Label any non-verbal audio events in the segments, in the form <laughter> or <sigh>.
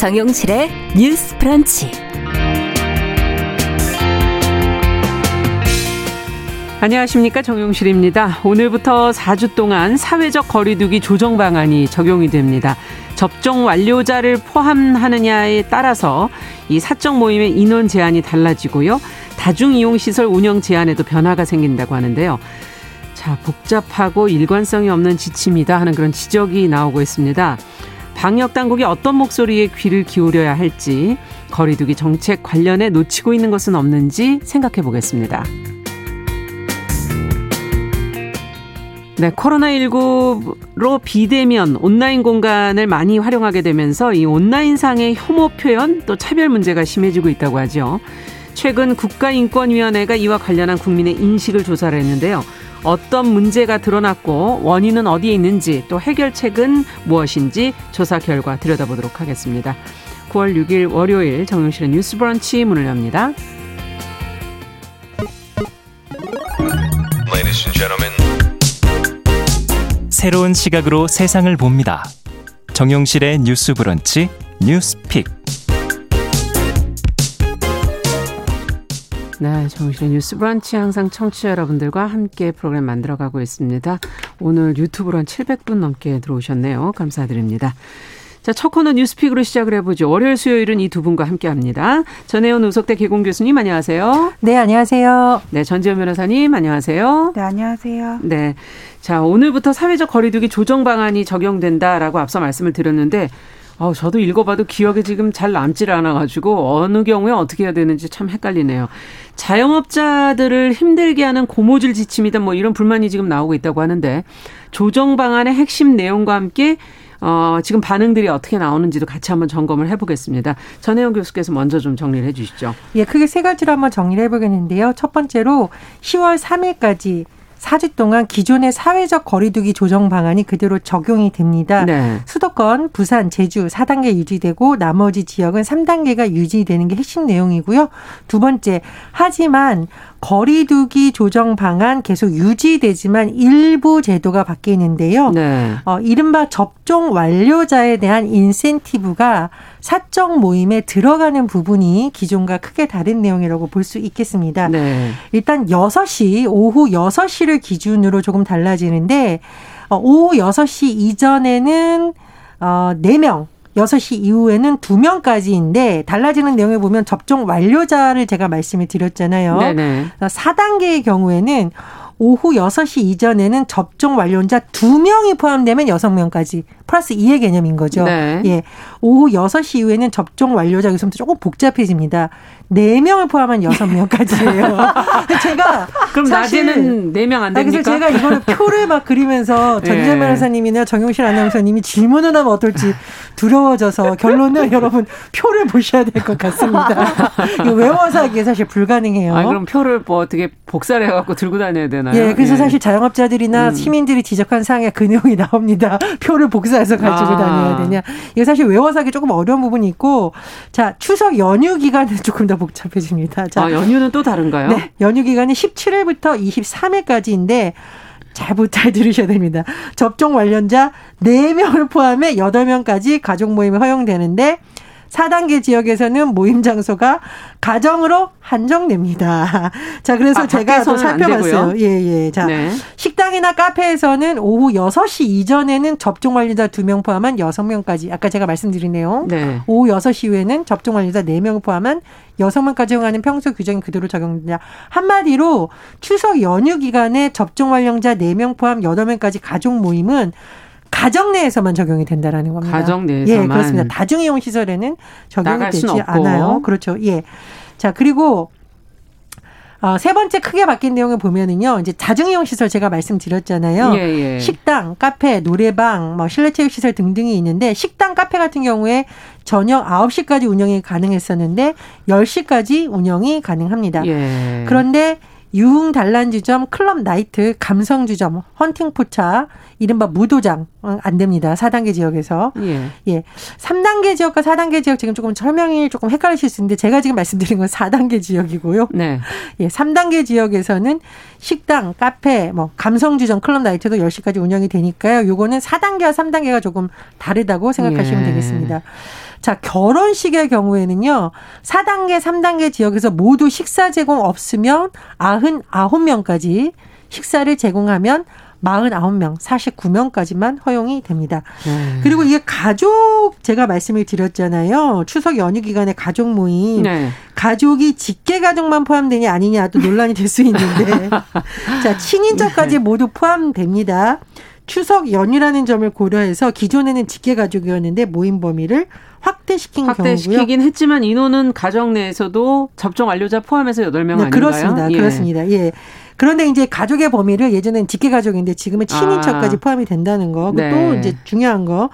정용실의 뉴스 프런치. 안녕하십니까 정용실입니다. 오늘부터 4주 동안 사회적 거리두기 조정 방안이 적용이 됩니다. 접종 완료자를 포함하느냐에 따라서 이 사적 모임의 인원 제한이 달라지고요. 다중 이용 시설 운영 제한에도 변화가 생긴다고 하는데요. 자, 복잡하고 일관성이 없는 지침이다 하는 그런 지적이 나오고 있습니다. 방역 당국이 어떤 목소리에 귀를 기울여야 할지 거리두기 정책 관련해 놓치고 있는 것은 없는지 생각해 보겠습니다. 네, 코로나19로 비대면 온라인 공간을 많이 활용하게 되면서 이 온라인상의 혐오 표현 또 차별 문제가 심해지고 있다고 하죠. 최근 국가인권위원회가 이와 관련한 국민의 인식을 조사를 했는데요. 어떤 문제가 드러났고 원인은 어디에 있는지 또 해결책은 무엇인지 조사 결과 들여다보도록 하겠습니다. 9월 6일 월요일 정용실의 뉴스 브런치 문을 엽니다. 새로운 시각으로 세상을 봅니다. 정용실의 뉴스 브런치 뉴스 pick. 네, 정용실의 뉴스 브런치 항상 청취자 여러분들과 함께 프로그램 만들어가고 있습니다. 오늘 유튜브로 한 700분 넘게 들어오셨네요. 감사드립니다. 자, 첫 코너 뉴스픽으로 시작을 해보죠. 월요일, 수요일은 이 두 분과 함께 합니다. 전혜원 우석대 개공 교수님, 안녕하세요. 네, 안녕하세요. 네, 전지현 변호사님, 안녕하세요. 네, 안녕하세요. 네. 자, 오늘부터 사회적 거리두기 조정 방안이 적용된다라고 앞서 말씀을 드렸는데, 어, 저도 읽어봐도 기억에 지금 잘 남질 않아가지고 어느 경우에 어떻게 해야 되는지 참 헷갈리네요. 자영업자들을 힘들게 하는 고모질 지침이다 뭐 이런 불만이 지금 나오고 있다고 하는데 조정 방안의 핵심 내용과 함께 어, 지금 반응들이 어떻게 나오는지도 같이 한번 점검을 해보겠습니다. 전혜영 교수께서 먼저 좀 정리를 해주시죠. 예, 크게 세 가지로 한번 정리를 해보겠는데요. 첫 번째로 10월 3일까지 4주 동안 기존의 사회적 거리두기 조정 방안이 그대로 적용이 됩니다. 네. 수도권, 부산, 제주 4단계 유지되고 나머지 지역은 3단계가 유지되는 게 핵심 내용이고요. 두 번째, 하지만 거리두기 조정 방안 계속 유지되지만 일부 제도가 바뀌는데요. 네. 어, 이른바 접종 완료자에 대한 인센티브가 사적 모임에 들어가는 부분이 기존과 크게 다른 내용이라고 볼 수 있겠습니다. 네. 일단 6시, 오후 6시를 기준으로 조금 달라지는데, 어, 오후 6시 이전에는 어, 4명, 6시 이후에는 2명까지인데 달라지는 내용을 보면 접종 완료자를 제가 말씀을 드렸잖아요. 네네. 4단계의 경우에는 오후 6시 이전에는 접종 완료자 2명이 포함되면 6명까지 플러스 2의 개념인 거죠. 네. 예. 오후 6시 이후에는 접종 완료자 여기서부터 조금 복잡해집니다. 4명을 포함한 6명까지예요. <laughs> 제가 그럼 낮에는 4명 안 됩니까? 그래서 제가 이거를 표를 막 그리면서 <laughs> 전재 변호사님이나 정용실 아나운서님이 질문을 하면 어떨지 두려워져서 결론은 <laughs> 여러분 표를 보셔야 될 것 같습니다. 외워서 하기에 사실 불가능해요. 아, 그럼 표를 뭐 어떻게 복사를 해갖고 들고 다녀야 되나요? 예, 그래서 예. 사실 자영업자들이나 음. 시민들이 지적한 사항에 그 내용이 나옵니다. 표를 복사해서 가지고 아. 다녀야 되냐. 이게 사실 외워서 하기 조금 어려운 부분이 있고, 자, 추석 연휴 기간은 조금 더 복잡해집니다. 자, 아, 연휴는 또 다른가요? 네. 연휴 기간이 17일부터 23일까지인데 잘, 잘 들으셔야 됩니다. 접종 관련자 4명을 포함해 8명까지 가족 모임이 허용되는데 4단계 지역에서는 모임 장소가 가정으로 한정됩니다. <laughs> 자, 그래서 아, 제가 또 살펴봤어요. 예, 예. 자, 네. 식당이나 카페에서는 오후 6시 이전에는 접종 완료자 2명 포함한 6명까지 아까 제가 말씀드린 내용. 네. 오후 6시 이후에는 접종 완료자 4명 포함한 6명까지 허용하는 평소 규정이 그대로 적용된다. 한마디로 추석 연휴 기간에 접종 완료자 4명 포함 8명까지 가족 모임은 가정 내에서만 적용이 된다라는 겁니다. 가정 내에서만. 예, 그렇습니다. 다중이용 시설에는 적용이 되지 않아요. 그렇죠. 예. 자, 그리고 어, 세 번째 크게 바뀐 내용을 보면은요, 이제 자중이용 시설 제가 말씀드렸잖아요. 예, 예. 식당, 카페, 노래방, 뭐 실내 체육 시설 등등이 있는데 식당, 카페 같은 경우에 저녁 9시까지 운영이 가능했었는데 10시까지 운영이 가능합니다. 예. 그런데 유흥 단란주점, 클럽 나이트, 감성주점, 헌팅포차, 이른바 무도장 어, 안 됩니다. 4단계 지역에서. 예. 예. 3단계 지역과 4단계 지역 지금 조금 설명이 조금 헷갈리실 수 있는데 제가 지금 말씀드린 건 4단계 지역이고요. 네. 예. 3단계 지역에서는 식당, 카페, 뭐 감성주점, 클럽 나이트도 10시까지 운영이 되니까요. 요거는 4단계와 3단계가 조금 다르다고 생각하시면 예. 되겠습니다. 자, 결혼식의 경우에는요. 4단계, 3단계 지역에서 모두 식사 제공 없으면 99명까지 식사를 제공하면 49명, 49명까지만 허용이 됩니다. 네. 그리고 이게 가족 제가 말씀을 드렸잖아요. 추석 연휴 기간에 가족 모임. 네. 가족이 직계 가족만 포함되냐 아니냐 또 논란이 될 수 있는데 <laughs> 자, 친인척까지 네. 모두 포함됩니다. 추석 연휴라는 점을 고려해서 기존에는 직계 가족이었는데 모임 범위를 확대시킨 확대시키긴 경우고요. 했지만 인원은 가정 내에서도 접종 완료자 포함해서 8명 네, 아닌가요? 그렇습니다. 예. 그렇습니다. 예. 그런데 이제 가족의 범위를 예전엔 직계 가족인데 지금은 친인척까지 아. 포함이 된다는 거. 네. 또 이제 중요한 거.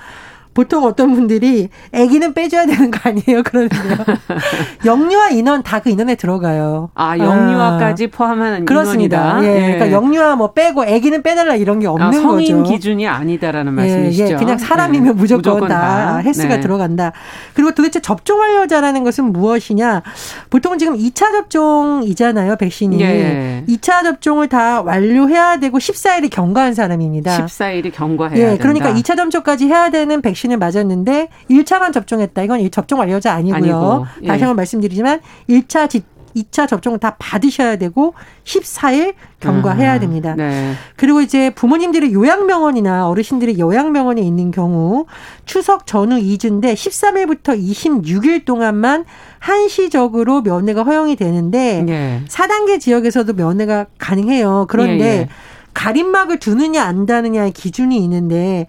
보통 어떤 분들이 아기는 빼줘야 되는 거 아니에요? 그러는데요. <laughs> 영유아 인원 다 그 인원에 들어가요. 아, 영유아까지 아. 포함하는 그렇습니다. 예. 예. 그러니까 영유아 뭐 빼고 아기는 빼달라 이런 게 없는 아, 성인 거죠. 기준이 아니다라는 말씀이시죠. 예, 예. 그냥 사람이면 네. 무조건, 무조건, 다, 다. 헬스가 네. 들어간다. 그리고 도대체 접종 완료자라는 것은 무엇이냐? 보통 지금 2차 접종이잖아요, 백신이. 예. 2차 접종을 다 완료해야 되고 14일이 경과한 사람입니다. 14일이 경과해야 예, 그러니까 된다. 2차 접종까지 해야 되는 백신 백신을 맞았는데 1차만 접종했다. 이건 접종 완료자 아니고요. 아니고, 예. 다시 한번 말씀드리지만 1차 집 2차 접종을 다 받으셔야 되고 14일 경과해야 아, 됩니다. 네. 그리고 이제 부모님들이 요양병원이나 어르신들이 요양병원에 있는 경우 추석 전후 2주인데 13일부터 26일 동안만 한시적으로 면회가 허용이 되는데 네. 4단계 지역에서도 면회가 가능해요. 그런데 예, 예. 가림막을 두느냐 안 다느냐의 기준이 있는데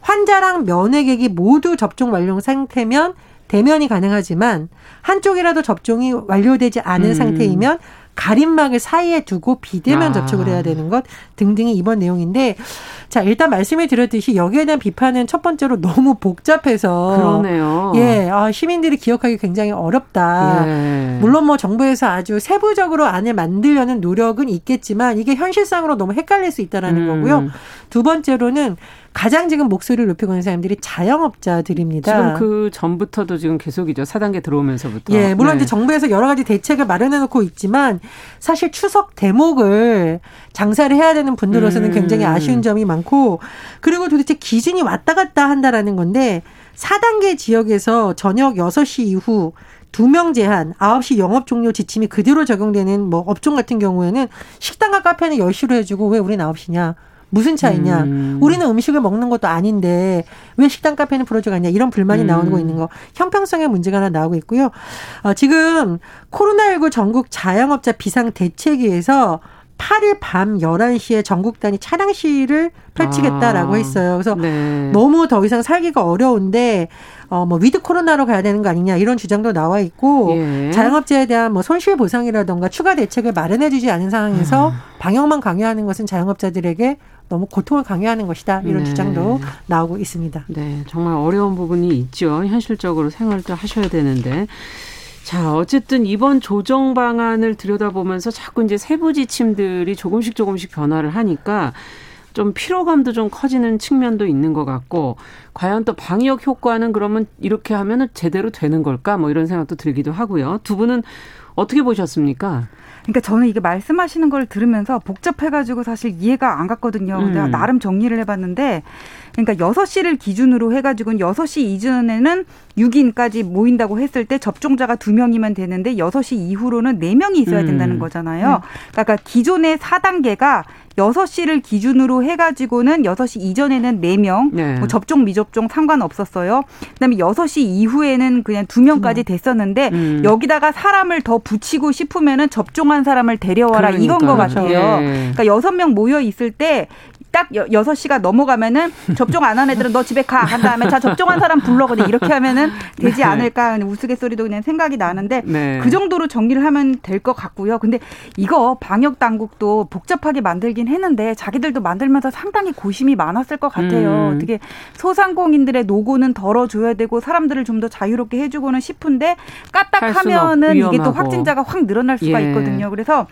환자랑 면회객이 모두 접종 완료 상태면 대면이 가능하지만 한쪽이라도 접종이 완료되지 않은 음. 상태이면 가림막을 사이에 두고 비대면 아. 접촉을 해야 되는 것 등등이 이번 내용인데 자 일단 말씀을 드렸듯이 여기에 대한 비판은 첫 번째로 너무 복잡해서 그러네요. 예, 아, 시민들이 기억하기 굉장히 어렵다. 예. 물론 뭐 정부에서 아주 세부적으로 안을 만들려는 노력은 있겠지만 이게 현실상으로 너무 헷갈릴 수 있다라는 음. 거고요. 두 번째로는 가장 지금 목소리를 높이고 있는 사람들이 자영업자들입니다. 지금 그 전부터도 지금 계속이죠. 4단계 들어오면서부터. 예, 물론 네. 이제 정부에서 여러 가지 대책을 마련해 놓고 있지만 사실 추석 대목을 장사를 해야 되는 분들로서는 음. 굉장히 아쉬운 점이 많고 그리고 도대체 기준이 왔다 갔다 한다라는 건데 4단계 지역에서 저녁 6시 이후 두명 제한, 9시 영업 종료 지침이 그대로 적용되는 뭐 업종 같은 경우에는 식당과 카페는 10시로 해주고 왜 우리는 9시냐. 무슨 차이냐? 음. 우리는 음식을 먹는 것도 아닌데 왜 식당 카페는 풀어줘가냐 이런 불만이 음. 나오고 있는 거 형평성의 문제가 하나 나오고 있고요. 어, 지금 코로나19 전국 자영업자 비상 대책위에서 8일 밤 11시에 전국 단위 차량 시위를 펼치겠다라고 아, 했어요. 그래서 네. 너무 더 이상 살기가 어려운데 어뭐 위드 코로나로 가야 되는 거 아니냐 이런 주장도 나와 있고 예. 자영업자에 대한 뭐 손실 보상이라던가 추가 대책을 마련해 주지 않은 상황에서 음. 방역만 강요하는 것은 자영업자들에게 너무 고통을 강요하는 것이다 이런 네. 주장도 나오고 있습니다. 네, 정말 어려운 부분이 있죠. 현실적으로 생활도 하셔야 되는데. 자, 어쨌든 이번 조정 방안을 들여다보면서 자꾸 이제 세부 지침들이 조금씩 조금씩 변화를 하니까 좀 피로감도 좀 커지는 측면도 있는 것 같고 과연 또 방역 효과는 그러면 이렇게 하면은 제대로 되는 걸까 뭐 이런 생각도 들기도 하고요. 두 분은 어떻게 보셨습니까? 그러니까 저는 이게 말씀하시는 걸 들으면서 복잡해가지고 사실 이해가 안 갔거든요. 음. 나름 정리를 해봤는데 그러니까 여섯 시를 기준으로 해가지고는 여섯 시 이전에는 6인까지 모인다고 했을 때 접종자가 두명이면 되는데 여섯 시 이후로는 네명이 있어야 된다는 음. 거잖아요. 음. 그러니까 기존의 사단계가 여섯 시를 기준으로 해가지고는 여섯 시 이전에는 네명 네. 뭐 접종 미접종 상관없었어요. 그 다음에 여섯 시 이후에는 그냥 두명까지 됐었는데 음. 여기다가 사람을 더 붙이고 싶으면은 접종한 사람을 데려와라 그러니까. 이건 것 같아요. 네. 그러니까 여섯 명 모여 있을 때 딱 여섯 시가 넘어가면은 <laughs> 접종 안 한 애들은 너 집에 가. 한 다음에 자, 접종한 사람 불러. 그냥 이렇게 하면은 되지 네. 않을까. 우스갯소리도 그냥 생각이 나는데 네. 그 정도로 정리를 하면 될 것 같고요. 근데 이거 방역 당국도 복잡하게 만들긴 했는데 자기들도 만들면서 상당히 고심이 많았을 것 같아요. 음. 어떻게 소상공인들의 노고는 덜어줘야 되고 사람들을 좀 더 자유롭게 해주고는 싶은데 까딱하면은 이게 또 확진자가 확 늘어날 수가 예. 있거든요. 그래서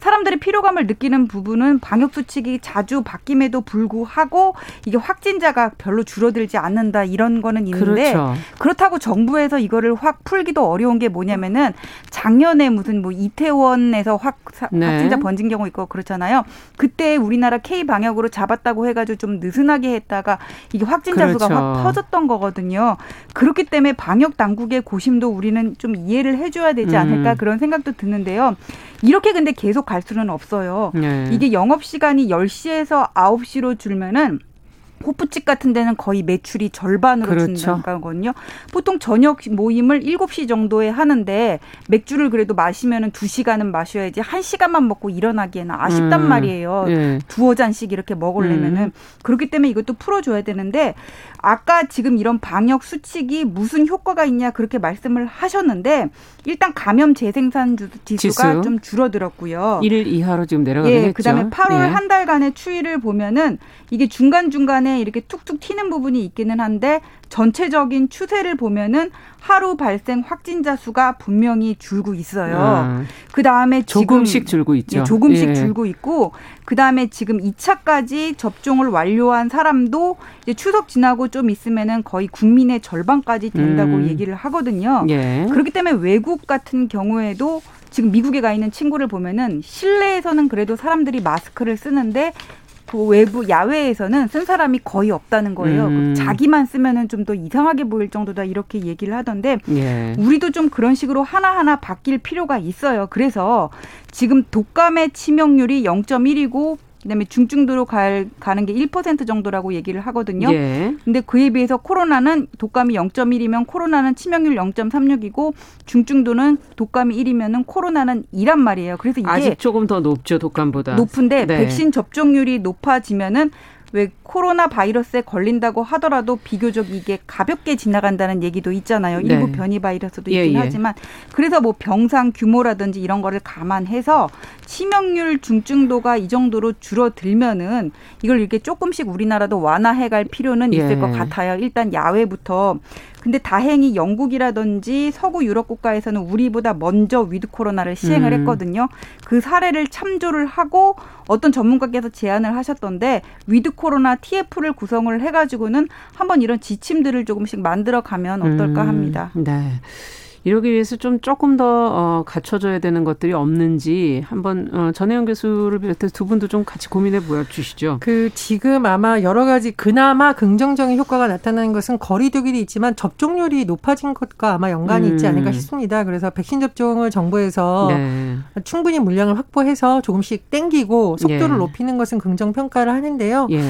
사람들이 피로감을 느끼는 부분은 방역 수칙이 자주 바뀜에도 불구하고 이게 확진자가 별로 줄어들지 않는다 이런 거는 있는데 그렇죠. 그렇다고 정부에서 이거를 확 풀기도 어려운 게 뭐냐면은 작년에 무슨 뭐 이태원에서 확 네. 확진자 번진 경우 있고 그렇잖아요. 그때 우리나라 K 방역으로 잡았다고 해가지고 좀 느슨하게 했다가 이게 확진자 그렇죠. 수가 확 터졌던 거거든요. 그렇기 때문에 방역 당국의 고심도 우리는 좀 이해를 해줘야 되지 않을까 음. 그런 생각도 드는데요. 이렇게 근데 계속 갈 수는 없어요. 네. 이게 영업 시간이 10시에서 9시로 줄면은 호프집 같은 데는 거의 매출이 절반으로 그렇죠. 준다거든요. 보통 저녁 모임을 7시 정도에 하는데 맥주를 그래도 마시면 은 2시간은 마셔야지 1시간만 먹고 일어나기에는 아쉽단 음. 말이에요. 네. 두어 잔씩 이렇게 먹으려면은 음. 그렇기 때문에 이것도 풀어줘야 되는데 아까 지금 이런 방역 수칙이 무슨 효과가 있냐 그렇게 말씀을 하셨는데 일단 감염 재생산 지수가 지수. 좀 줄어들었고요. 1일 이하로 지금 내려가긴 예, 그다음에 8월 예. 한 달간의 추이를 보면은 이게 중간중간에 이렇게 툭툭 튀는 부분이 있기는 한데 전체적인 추세를 보면은 하루 발생 확진자 수가 분명히 줄고 있어요. 아, 그 다음에 조금씩 줄고 있죠. 예, 조금씩 예. 줄고 있고 그 다음에 지금 2차까지 접종을 완료한 사람도 이제 추석 지나고 좀 있으면은 거의 국민의 절반까지 된다고 음. 얘기를 하거든요. 예. 그렇기 때문에 외국 같은 경우에도 지금 미국에 가 있는 친구를 보면은 실내에서는 그래도 사람들이 마스크를 쓰는데 그 외부 야외에서는 쓴 사람이 거의 없다는 거예요. 음. 자기만 쓰면은 좀 더 이상하게 보일 정도다 이렇게 얘기를 하던데 예. 우리도 좀 그런 식으로 하나하나 바뀔 필요가 있어요. 그래서 지금 독감의 치명률이 0.1이고 그다음에 중증도로 갈, 가는 게 1% 정도라고 얘기를 하거든요. 예. 근데 그에 비해서 코로나는 독감이 0.1이면 코로나는 치명률 0.36이고 중증도는 독감이 1이면은 코로나는 2란 말이에요. 그래서 이게 아직 조금 더 높죠, 독감보다. 높은데 네. 백신 접종률이 높아지면은 왜 코로나 바이러스에 걸린다고 하더라도 비교적 이게 가볍게 지나간다는 얘기도 있잖아요. 네. 일부 변이 바이러스도 예, 있긴 예, 예. 하지만 그래서 뭐 병상 규모라든지 이런 거를 감안해서 치명률 중증도가 이 정도로 줄어들면은 이걸 이렇게 조금씩 우리나라도 완화해 갈 필요는 있을 예. 것 같아요. 일단 야외부터 근데 다행히 영국이라든지 서구 유럽 국가에서는 우리보다 먼저 위드 코로나를 시행을 음. 했거든요. 그 사례를 참조를 하고 어떤 전문가께서 제안을 하셨던데 위드 코로나 TF를 구성을 해가지고는 한번 이런 지침들을 조금씩 만들어 가면 어떨까 음. 합니다. 음. 네. 이러기 위해서 좀 조금 더 어, 갖춰져야 되는 것들이 없는지 한번 어, 전혜영 교수를 비롯해서 두 분도 좀 같이 고민해 보여 주시죠. 그 지금 아마 여러 가지 그나마 긍정적인 효과가 나타나는 것은 거리두기도 있지만 접종률이 높아진 것과 아마 연관이 있지 않을까 음. 싶습니다. 그래서 백신 접종을 정부에서 네. 충분히 물량을 확보해서 조금씩 땡기고 속도를 예. 높이는 것은 긍정 평가를 하는데요. 예.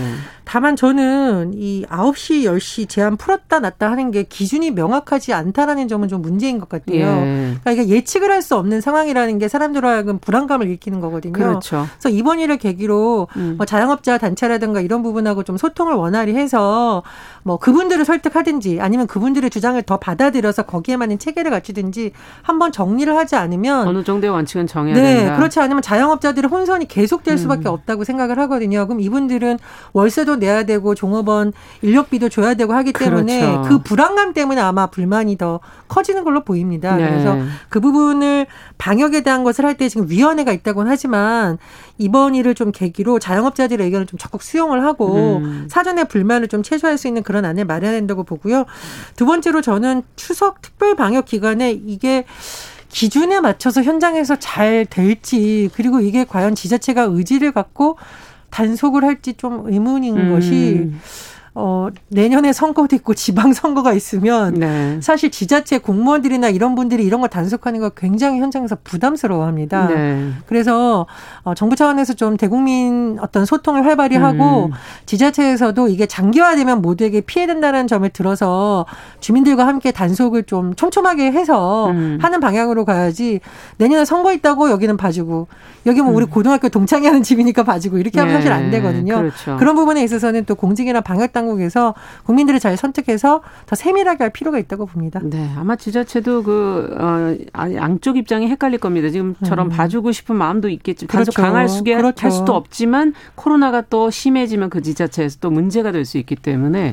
다만 저는 이 9시, 10시 제한 풀었다 놨다 하는 게 기준이 명확하지 않다라는 점은 좀 문제인 것 같아요. 예. 그러니까 이게 예측을 할 수 없는 상황이라는 게 사람들 하여금 불안감을 일으키는 거거든요. 그렇죠. 그래서 이번 일을 계기로 음. 뭐 자영업자 단체라든가 이런 부분하고 좀 소통을 원활히 해서 뭐 그분들을 설득하든지 아니면 그분들의 주장을 더 받아들여서 거기에 맞는 체계를 갖추든지 한번 정리를 하지 않으면 어느 정도의 원칙은 정해야 네, 된다. 그렇지 않으면 자영업자들의 혼선이 계속될 음. 수밖에 음. 없다고 생각을 하거든요. 그럼 이분들은 월세도 내야 되고 종업원 인력비도 줘야 되고 하기 때문에 그렇죠. 그 불안감 때문에 아마 불만이 더 커지는 걸로 보입니다. 네. 그래서 그 부분을 방역에 대한 것을 할 때 지금 위원회가 있다고는 하지만 이번 일을 좀 계기로 자영업자들의 의견을 좀 적극 수용을 하고 음. 사전에 불만을 좀 최소화할 수 있는 그런 안을 마련해야 된다고 보고요. 두 번째로 저는 추석 특별 방역 기간에 이게 기준에 맞춰서 현장에서 잘 될지 그리고 이게 과연 지자체가 의지를 갖고 단속을 할지 좀 의문인 음. 것이 어, 내년에 선거도 있고 지방 선거가 있으면 네. 사실 지자체 공무원들이나 이런 분들이 이런 걸 단속하는 거 굉장히 현장에서 부담스러워 합니다. 네. 그래서 어, 정부 차원에서 좀 대국민 어떤 소통을 활발히 하고 음. 지자체에서도 이게 장기화되면 모두에게 피해된다는 점을 들어서 주민들과 함께 단속을 좀 촘촘하게 해서 음. 하는 방향으로 가야지 내년에 선거 있다고 여기는 봐주고 여기 뭐 우리 음. 고등학교 동창회 하는 집이니까 봐주고 이렇게 하면 네. 사실 안 되거든요. 그렇죠. 그런 부분에 있어서는 또 공직이나 방역 당 국에서 국민들을 잘 선택해서 더 세밀하게 할 필요가 있다고 봅니다. 네, 아마 지자체도 그 어, 아, 양쪽 입장이 헷갈릴 겁니다. 지금처럼 음. 봐주고 싶은 마음도 있겠지. 그렇죠. 강할 수게 그렇죠. 할 수도 없지만 코로나가 또 심해지면 그 지자체에서 또 문제가 될 수 있기 때문에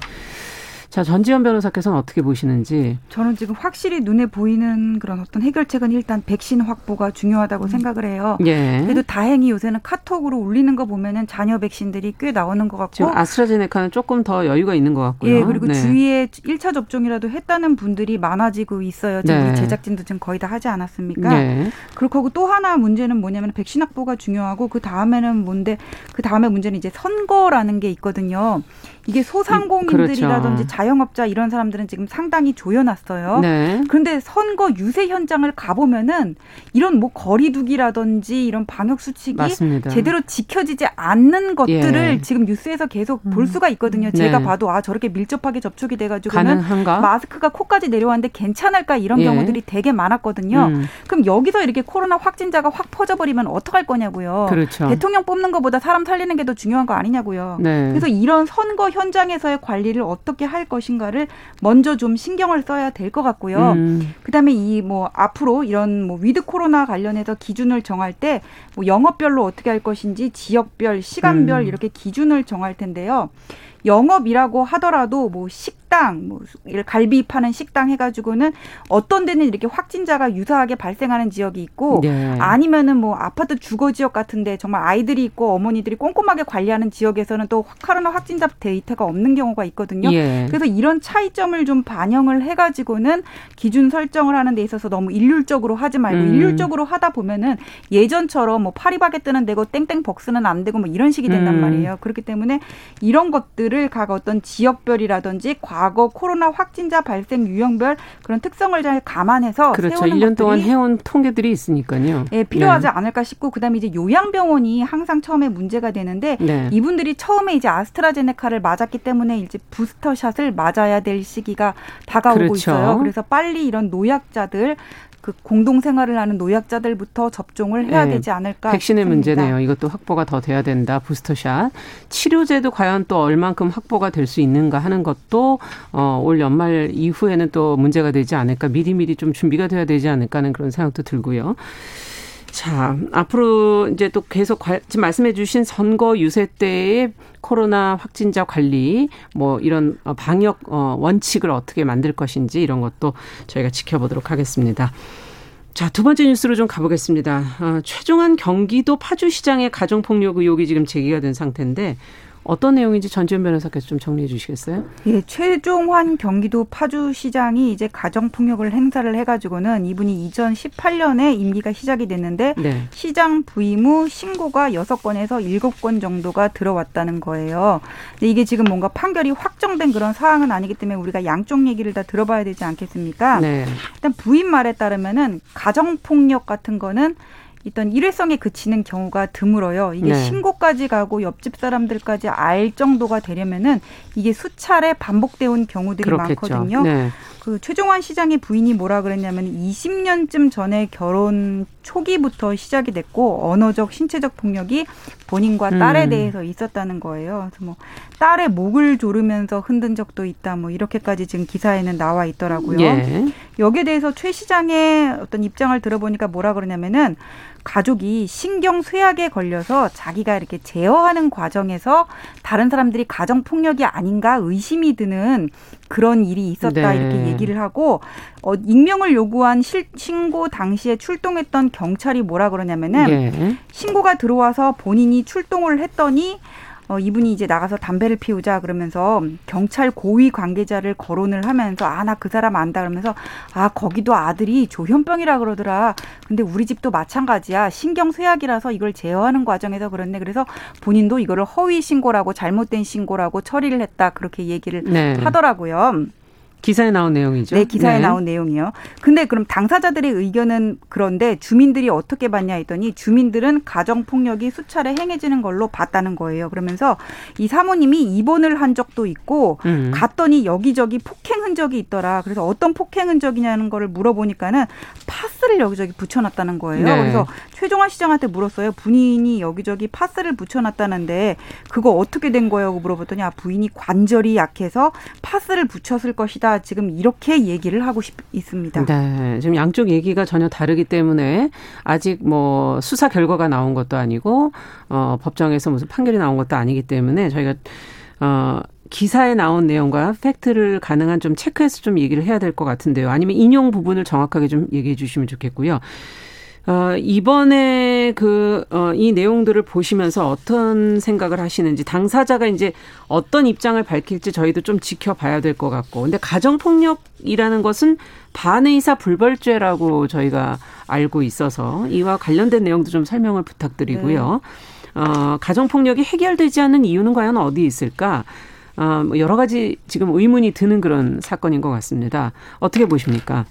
자, 전지현 변호사께서는 어떻게 보시는지? 저는 지금 확실히 눈에 보이는 그런 어떤 해결책은 일단 백신 확보가 중요하다고 음. 생각을 해요. 예. 그래도 다행히 요새는 카톡으로 울리는 거 보면은 자녀 백신들이 꽤 나오는 것 같고. 지금 아스트라제네카는 조금 더 여유가 있는 것 같고요. 예, 그리고 네. 주위에 1차 접종이라도 했다는 분들이 많아지고 있어요. 지금 네. 제작진도 지금 거의 다 하지 않았습니까? 네. 그렇고 또 하나 문제는 뭐냐면 백신 확보가 중요하고 그 다음에는 뭔데 그 다음에 문제는 이제 선거라는 게 있거든요. 이게 소상공인들이라든지 그렇죠. 자영업자 이런 사람들은 지금 상당히 조여놨어요. 네. 그런데 선거 유세 현장을 가보면은 이런 뭐 거리두기라든지 이런 방역 수칙이 맞습니다. 제대로 지켜지지 않는 것들을 예. 지금 뉴스에서 계속 볼 음. 수가 있거든요. 제가 네. 봐도 아 저렇게 밀접하게 접촉이 돼가지고는 가능한가? 마스크가 코까지 내려왔는데 괜찮을까 이런 예. 경우들이 되게 많았거든요. 음. 그럼 여기서 이렇게 코로나 확진자가 확 퍼져버리면 어떡할 거냐고요. 그렇죠. 대통령 뽑는 것보다 사람 살리는 게 더 중요한 거 아니냐고요. 네. 그래서 이런 선거 현장에서의 관리를 어떻게 할 것인가를 먼저 좀 신경을 써야 될 것 같고요. 음. 그다음에 이 뭐 앞으로 이런 뭐 위드 코로나 관련해서 기준을 정할 때 뭐 영업별로 어떻게 할 것인지 지역별, 시간별 음. 이렇게 기준을 정할 텐데요. 영업이라고 하더라도 뭐 식 당, 뭐 갈비 파는 식당 해가지고는 어떤 데는 이렇게 확진자가 유사하게 발생하는 지역이 있고 네. 아니면은 뭐 아파트 주거 지역 같은데 정말 아이들이 있고 어머니들이 꼼꼼하게 관리하는 지역에서는 또 코로나 확진자 데이터가 없는 경우가 있거든요. 예. 그래서 이런 차이점을 좀 반영을 해가지고는 기준 설정을 하는 데 있어서 너무 일률적으로 하지 말고 음. 일률적으로 하다 보면은 예전처럼 뭐 파리바게뜨는 되고 땡땡 벅스는 안 되고 뭐 이런 식이 된단 음. 말이에요. 그렇기 때문에 이런 것들 것들을 각 어떤 지역별이라든지 과거 코로나 확진자 발생 유형별 그런 특성을 잘 감안해서 그렇죠. 세우는 1년 동안 해온 통계들이 있으니까요. 예, 필요하지 네. 않을까 싶고 그다음에 이제 요양병원이 항상 처음에 문제가 되는데 네. 이분들이 처음에 이제 아스트라제네카를 맞았기 때문에 이제 부스터샷을 맞아야 될 시기가 다가오고 그렇죠. 있어요. 그래서 빨리 이런 노약자들 그 공동 생활을 하는 노약자들부터 접종을 해야 네. 되지 않을까 백신의 싶습니다. 문제네요. 이것도 확보가 더 돼야 된다. 부스터샷. 치료제도 과연 또 얼만큼 확보가 될 수 있는가 하는 것도 어, 올 연말 이후에는 또 문제가 되지 않을까. 미리미리 좀 준비가 돼야 되지 않을까 하는 그런 생각도 들고요. 자, 앞으로 이제 또 계속 지금 말씀해 주신 선거 유세 때의 코로나 확진자 관리, 뭐 이런 어, 방역 어, 원칙을 어떻게 만들 것인지 이런 것도 저희가 지켜보도록 하겠습니다. 자, 두 번째 뉴스로 좀 가보겠습니다. 어, 최종한 경기도 파주시장의 가정폭력 의혹이 지금 제기가 된 상태인데 어떤 내용인지 전지현 변호사께서 좀 정리해 주시겠어요? 예, 최종환 경기도 파주시장이 이제 가정폭력을 행사를 해가지고는 이분이 2018년에 임기가 시작이 됐는데 네. 시장 부임 후 신고가 6건에서 7건 정도가 들어왔다는 거예요. 근데 이게 지금 뭔가 판결이 확정된 그런 사항은 아니기 때문에 우리가 양쪽 얘기를 다 들어봐야 되지 않겠습니까? 네. 일단 부임 말에 따르면은 가정폭력 같은 거는 있던 일회성에 그치는 경우가 드물어요. 이게 네. 신고까지 가고 옆집 사람들까지 알 정도가 되려면은 이게 수차례 반복되어 온 경우들이 그렇겠죠. 많거든요. 네. 그 최종환 시장의 부인이 뭐라 그랬냐면 20년쯤 전에 결혼 초기부터 시작이 됐고 언어적 신체적 폭력이 본인과 딸에 음. 대해서 있었다는 거예요. 그래서 뭐 딸의 목을 조르면서 흔든 적도 있다. 뭐 이렇게까지 지금 기사에는 나와 있더라고요. 예. 여기에 대해서 최 시장의 어떤 입장을 들어보니까 뭐라 그러냐면은 가족이 신경 쇠약에 걸려서 자기가 이렇게 제어하는 과정에서 다른 사람들이 가정 폭력이 아닌가 의심이 드는 그런 일이 있었다 네. 이렇게 얘기를 하고 어, 익명을 요구한 실, 신고 당시에 출동했던 경찰이 뭐라 그러냐면은 네. 신고가 들어와서 본인이 출동을 했더니 어, 이분이 이제 나가서 담배를 피우자 그러면서 경찰 고위 관계자를 거론을 하면서 아 나 그 사람 안다 그러면서 아 거기도 아들이 조현병이라 그러더라. 근데 우리 집도 마찬가지야. 신경 쇠약이라서 이걸 제어하는 과정에서 그렇네. 그래서 본인도 이거를 허위 신고라고 잘못된 신고라고 처리를 했다 그렇게 얘기를 네. 하더라고요. 기사에 나온 내용이죠. 네, 기사에 네. 나온 내용이요. 근데 그럼 당사자들의 의견은 그런데 주민들이 어떻게 봤냐 했더니 주민들은 가정 폭력이 수차례 행해지는 걸로 봤다는 거예요. 그러면서 이 사모님이 입원을 한 적도 있고 음. 갔더니 여기저기 폭행 흔적이 있더라. 그래서 어떤 폭행 흔적이냐는 거를 물어보니까는 파스를 여기저기 붙여놨다는 거예요. 네. 그래서 최종환 시장한테 물었어요. 부인이 여기저기 파스를 붙여놨다는데 그거 어떻게 된 거예요? 물어봤더니 아 부인이 관절이 약해서 파스를 붙였을 것이다. 지금 이렇게 얘기를 하고 싶, 있습니다. 네. 지금 양쪽 얘기가 전혀 다르기 때문에 아직 뭐 수사 결과가 나온 것도 아니고 어 법정에서 무슨 판결이 나온 것도 아니기 때문에 저희가 어 기사에 나온 내용과 팩트를 가능한 좀 체크해서 좀 얘기를 해야 될 것 같은데요. 아니면 인용 부분을 정확하게 좀 얘기해 주시면 좋겠고요. 어, 이번에 그, 어, 이 내용들을 보시면서 어떤 생각을 하시는지, 당사자가 이제 어떤 입장을 밝힐지 저희도 좀 지켜봐야 될 것 같고. 근데 가정폭력이라는 것은 반의사 불벌죄라고 저희가 알고 있어서 이와 관련된 내용도 좀 설명을 부탁드리고요. 네. 어, 가정폭력이 해결되지 않는 이유는 과연 어디 있을까? 어, 뭐 여러 가지 지금 의문이 드는 그런 사건인 것 같습니다. 어떻게 보십니까?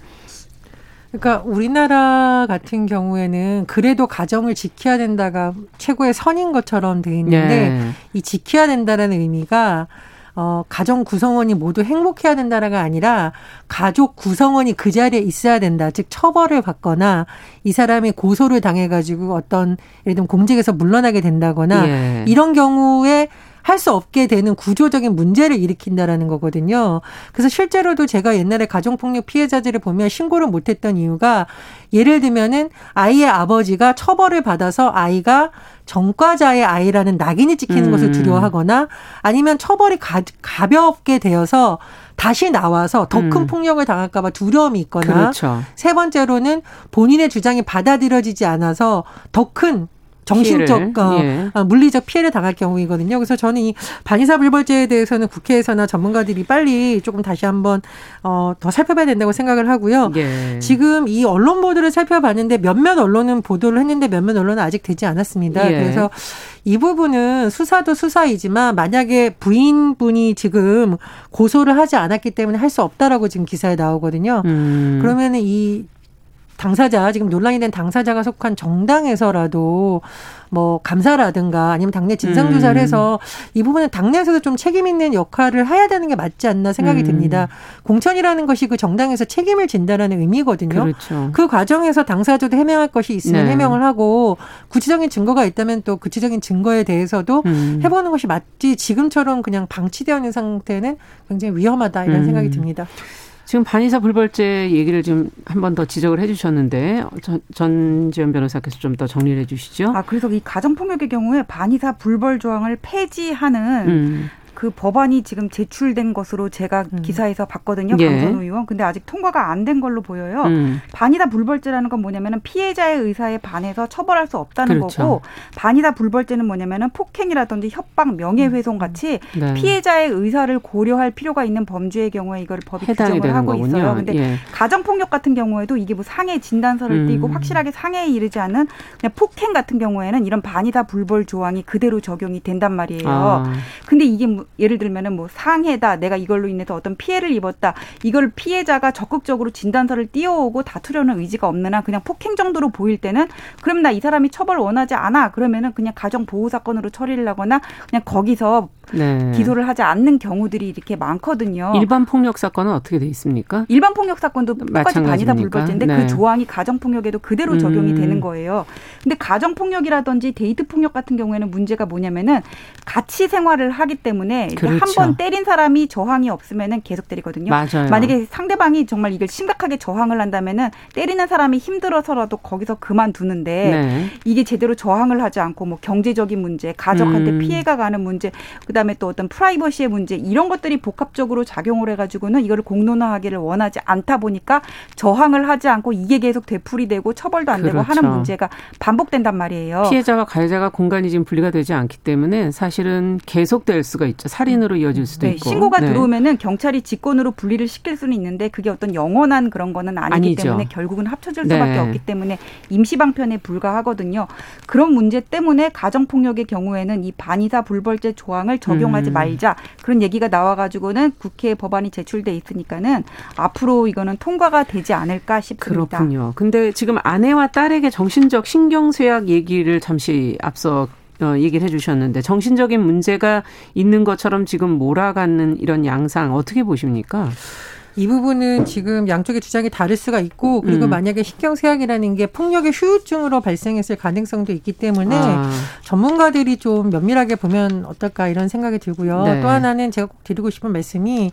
그러니까 우리나라 같은 경우에는 그래도 가정을 지켜야 된다가 최고의 선인 것처럼 돼 있는데 네. 이 지켜야 된다라는 의미가 어, 가정 구성원이 모두 행복해야 된다라가 아니라 가족 구성원이 그 자리에 있어야 된다. 즉 처벌을 받거나 이 사람이 고소를 당해가지고 어떤 예를 들면 공직에서 물러나게 된다거나 예. 이런 경우에 할 수 없게 되는 구조적인 문제를 일으킨다라는 거거든요. 그래서 실제로도 제가 옛날에 가정폭력 피해자들을 보면 신고를 못했던 이유가 예를 들면은 아이의 아버지가 처벌을 받아서 아이가 전과자의 아이라는 낙인이 찍히는 음. 것을 두려워하거나 아니면 처벌이 가, 가볍게 되어서 다시 나와서 더큰 음. 폭력을 당할까봐 두려움이 있거나 그렇죠. 세 번째로는 본인의 주장이 받아들여지지 않아서 더큰 정신적, 어, 예. 어, 물리적 피해를 당할 경우이거든요. 그래서 저는 이 반의사 불벌죄에 대해서는 국회에서나 전문가들이 빨리 조금 다시 한번 어, 더 살펴봐야 된다고 생각을 하고요. 예. 지금 이 언론 보도를 살펴봤는데 몇몇 언론은 보도를 했는데 몇몇 언론은 아직 되지 않았습니다. 예. 그래서 이 부분은 수사도 수사이지만 만약에 부인분이 지금 고소를 하지 않았기 때문에 할 수 없다라고 지금 기사에 나오거든요. 음. 그러면 이 당사자 지금 논란이 된 당사자가 속한 정당에서라도 뭐 감사라든가 아니면 당내 진상 조사를 음. 해서 이 부분은 당내에서도 좀 책임 있는 역할을 해야 되는 게 맞지 않나 생각이 음. 듭니다. 공천이라는 것이 그 정당에서 책임을 진다라는 의미거든요. 그렇죠. 그 과정에서 당사자도 해명할 것이 있으면 네. 해명을 하고 구체적인 증거가 있다면 또 구체적인 증거에 대해서도 음. 해보는 것이 맞지 지금처럼 그냥 방치되어 있는 상태는 굉장히 위험하다 이런 음. 생각이 듭니다. 지금 반의사 불벌죄 얘기를 좀한번 더 지적을 해 주셨는데 전, 전지현 변호사께서 좀 더 정리를 해 주시죠. 아, 그래서 이 가정폭력의 경우에 반의사 불벌 조항을 폐지하는 음. 그 법안이 지금 제출된 것으로 제가 음. 기사에서 봤거든요. 예. 강선우 의원. 근데 아직 통과가 안 된 걸로 보여요. 음. 반이다 불벌죄라는 건 뭐냐면은 피해자의 의사에 반해서 처벌할 수 없다는 그렇죠. 거고 반이다 불벌죄는 뭐냐면은 폭행이라든지 협박, 명예훼손 음. 같이 네. 피해자의 의사를 고려할 필요가 있는 범죄의 경우에 이걸 법이 규정을 하고 거군요. 있어요. 근데 예. 가정폭력 같은 경우에도 이게 뭐 상해 진단서를 음. 띄고 확실하게 상해에 이르지 않은 그냥 폭행 같은 경우에는 이런 반이다 불벌 조항이 그대로 적용이 된단 말이에요. 아. 근데 이게 뭐 예를 들면은 뭐 상해다 내가 이걸로 인해서 어떤 피해를 입었다 이걸 피해자가 적극적으로 진단서를 띄워오고 다투려는 의지가 없는 한 그냥 폭행 정도로 보일 때는 그럼 나 이 사람이 처벌 원하지 않아 그러면은 그냥 가정 보호 사건으로 처리를 하거나 그냥 거기서 네. 기소를 하지 않는 경우들이 이렇게 많거든요. 일반 폭력 사건은 어떻게 돼 있습니까? 일반 폭력 사건도 똑같이 반이다 불벌죄인데 그 네. 그 조항이 가정 폭력에도 그대로 적용이 음. 되는 거예요. 근데 가정 폭력이라든지 데이트 폭력 같은 경우에는 문제가 뭐냐면은 같이 생활을 하기 때문에 그렇죠. 한번 때린 사람이 저항이 없으면은 계속 때리거든요. 맞아요. 만약에 상대방이 정말 이걸 심각하게 저항을 한다면은 때리는 사람이 힘들어서라도 거기서 그만두는데 네. 이게 제대로 저항을 하지 않고 뭐 경제적인 문제, 가족한테 음. 피해가 가는 문제, 그다음 그다음에 또 어떤 프라이버시의 문제 이런 것들이 복합적으로 작용을 해 가지고는 이거를 공론화하기를 원하지 않다 보니까 저항을 하지 않고 이게 계속 되풀이되고 처벌도 안 그렇죠. 되고 하는 그렇죠. 문제가 반복된단 말이에요. 피해자와 가해자가 공간이 지금 분리가 되지 않기 때문에 사실은 계속될 수가 있죠. 살인으로 이어질 수도 네, 있고. 신고가 네. 들어오면은 경찰이 직권으로 분리를 시킬 수는 있는데 그게 어떤 영원한 그런 거는 아니기 아니죠. 때문에 결국은 합쳐질 수밖에 네. 없기 때문에 임시 방편에 불과하거든요. 그런 문제 때문에 가정 폭력의 경우에는 이 반의사 불벌죄 조항을 적용하지 음. 말자 그런 얘기가 나와가지고는 국회 법안이 제출돼 있으니까는 앞으로 이거는 통과가 되지 않을까 싶습니다. 그렇군요. 근데 지금 아내와 딸에게 정신적 신경쇠약 얘기를 잠시 앞서 어, 얘기를 해주셨는데 정신적인 문제가 있는 것처럼 지금 몰아가는 이런 양상 어떻게 보십니까? 이 부분은 지금 양쪽의 주장이 다를 수가 있고 그리고 음. 만약에 신경쇠약이라는 게 폭력의 후유증으로 발생했을 가능성도 있기 때문에 아. 전문가들이 좀 면밀하게 보면 어떨까 이런 생각이 들고요. 네. 또 하나는 제가 꼭 드리고 싶은 말씀이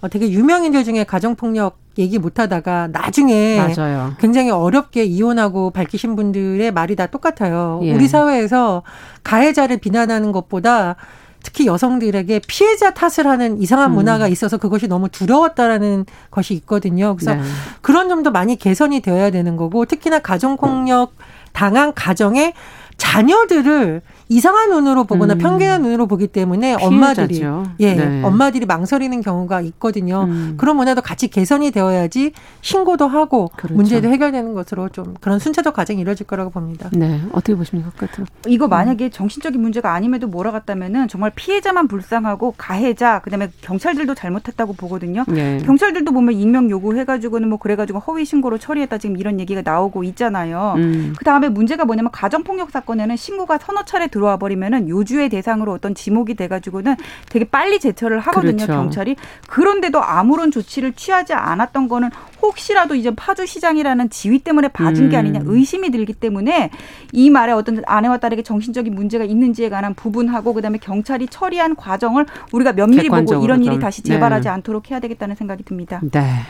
어, 되게 유명인들 중에 가정폭력 얘기 못 하다가 나중에 맞아요. 굉장히 어렵게 이혼하고 밝히신 분들의 말이 다 똑같아요. 예. 우리 사회에서 가해자를 비난하는 것보다 특히 여성들에게 피해자 탓을 하는 이상한 음. 문화가 있어서 그것이 너무 두려웠다라는 것이 있거든요. 그래서 네. 그런 점도 많이 개선이 되어야 되는 거고 특히나 가정폭력 당한 가정에 자녀들을 이상한 눈으로 보거나 음. 편견한 눈으로 보기 때문에 피해자죠. 엄마들이 예 네. 엄마들이 망설이는 경우가 있거든요. 음. 그런 문화도 같이 개선이 되어야지 신고도 하고 그렇죠. 문제도 해결되는 것으로 좀 그런 순차적 과정이 이루어질 거라고 봅니다. 네 어떻게 보십니까, 같은 이거 음. 만약에 정신적인 문제가 아님에도 몰아갔다면은 정말 피해자만 불쌍하고 가해자 그다음에 경찰들도 잘못했다고 보거든요. 네. 경찰들도 보면 익명 요구해가지고는 뭐 그래가지고 허위 신고로 처리했다 지금 이런 얘기가 나오고 있잖아요. 음. 그 다음에 문제가 뭐냐면 가정 폭력 사건 에는 신고가 서너 차례 들어와 버리면은 요주의 대상으로 어떤 지목이 돼가지고는 되게 빨리 제처를 하거든요 그렇죠. 경찰이 그런데도 아무런 조치를 취하지 않았던 거는 혹시라도 이제 파주 시장이라는 지위 때문에 봐준 음. 게 아니냐 의심이 들기 때문에 이 말에 어떤 아내와 딸에게 정신적인 문제가 있는지에 관한 부분하고 그다음에 경찰이 처리한 과정을 우리가 면밀히 보고 이런 일이 다시 재발하지 네. 않도록 해야 되겠다는 생각이 듭니다. 네.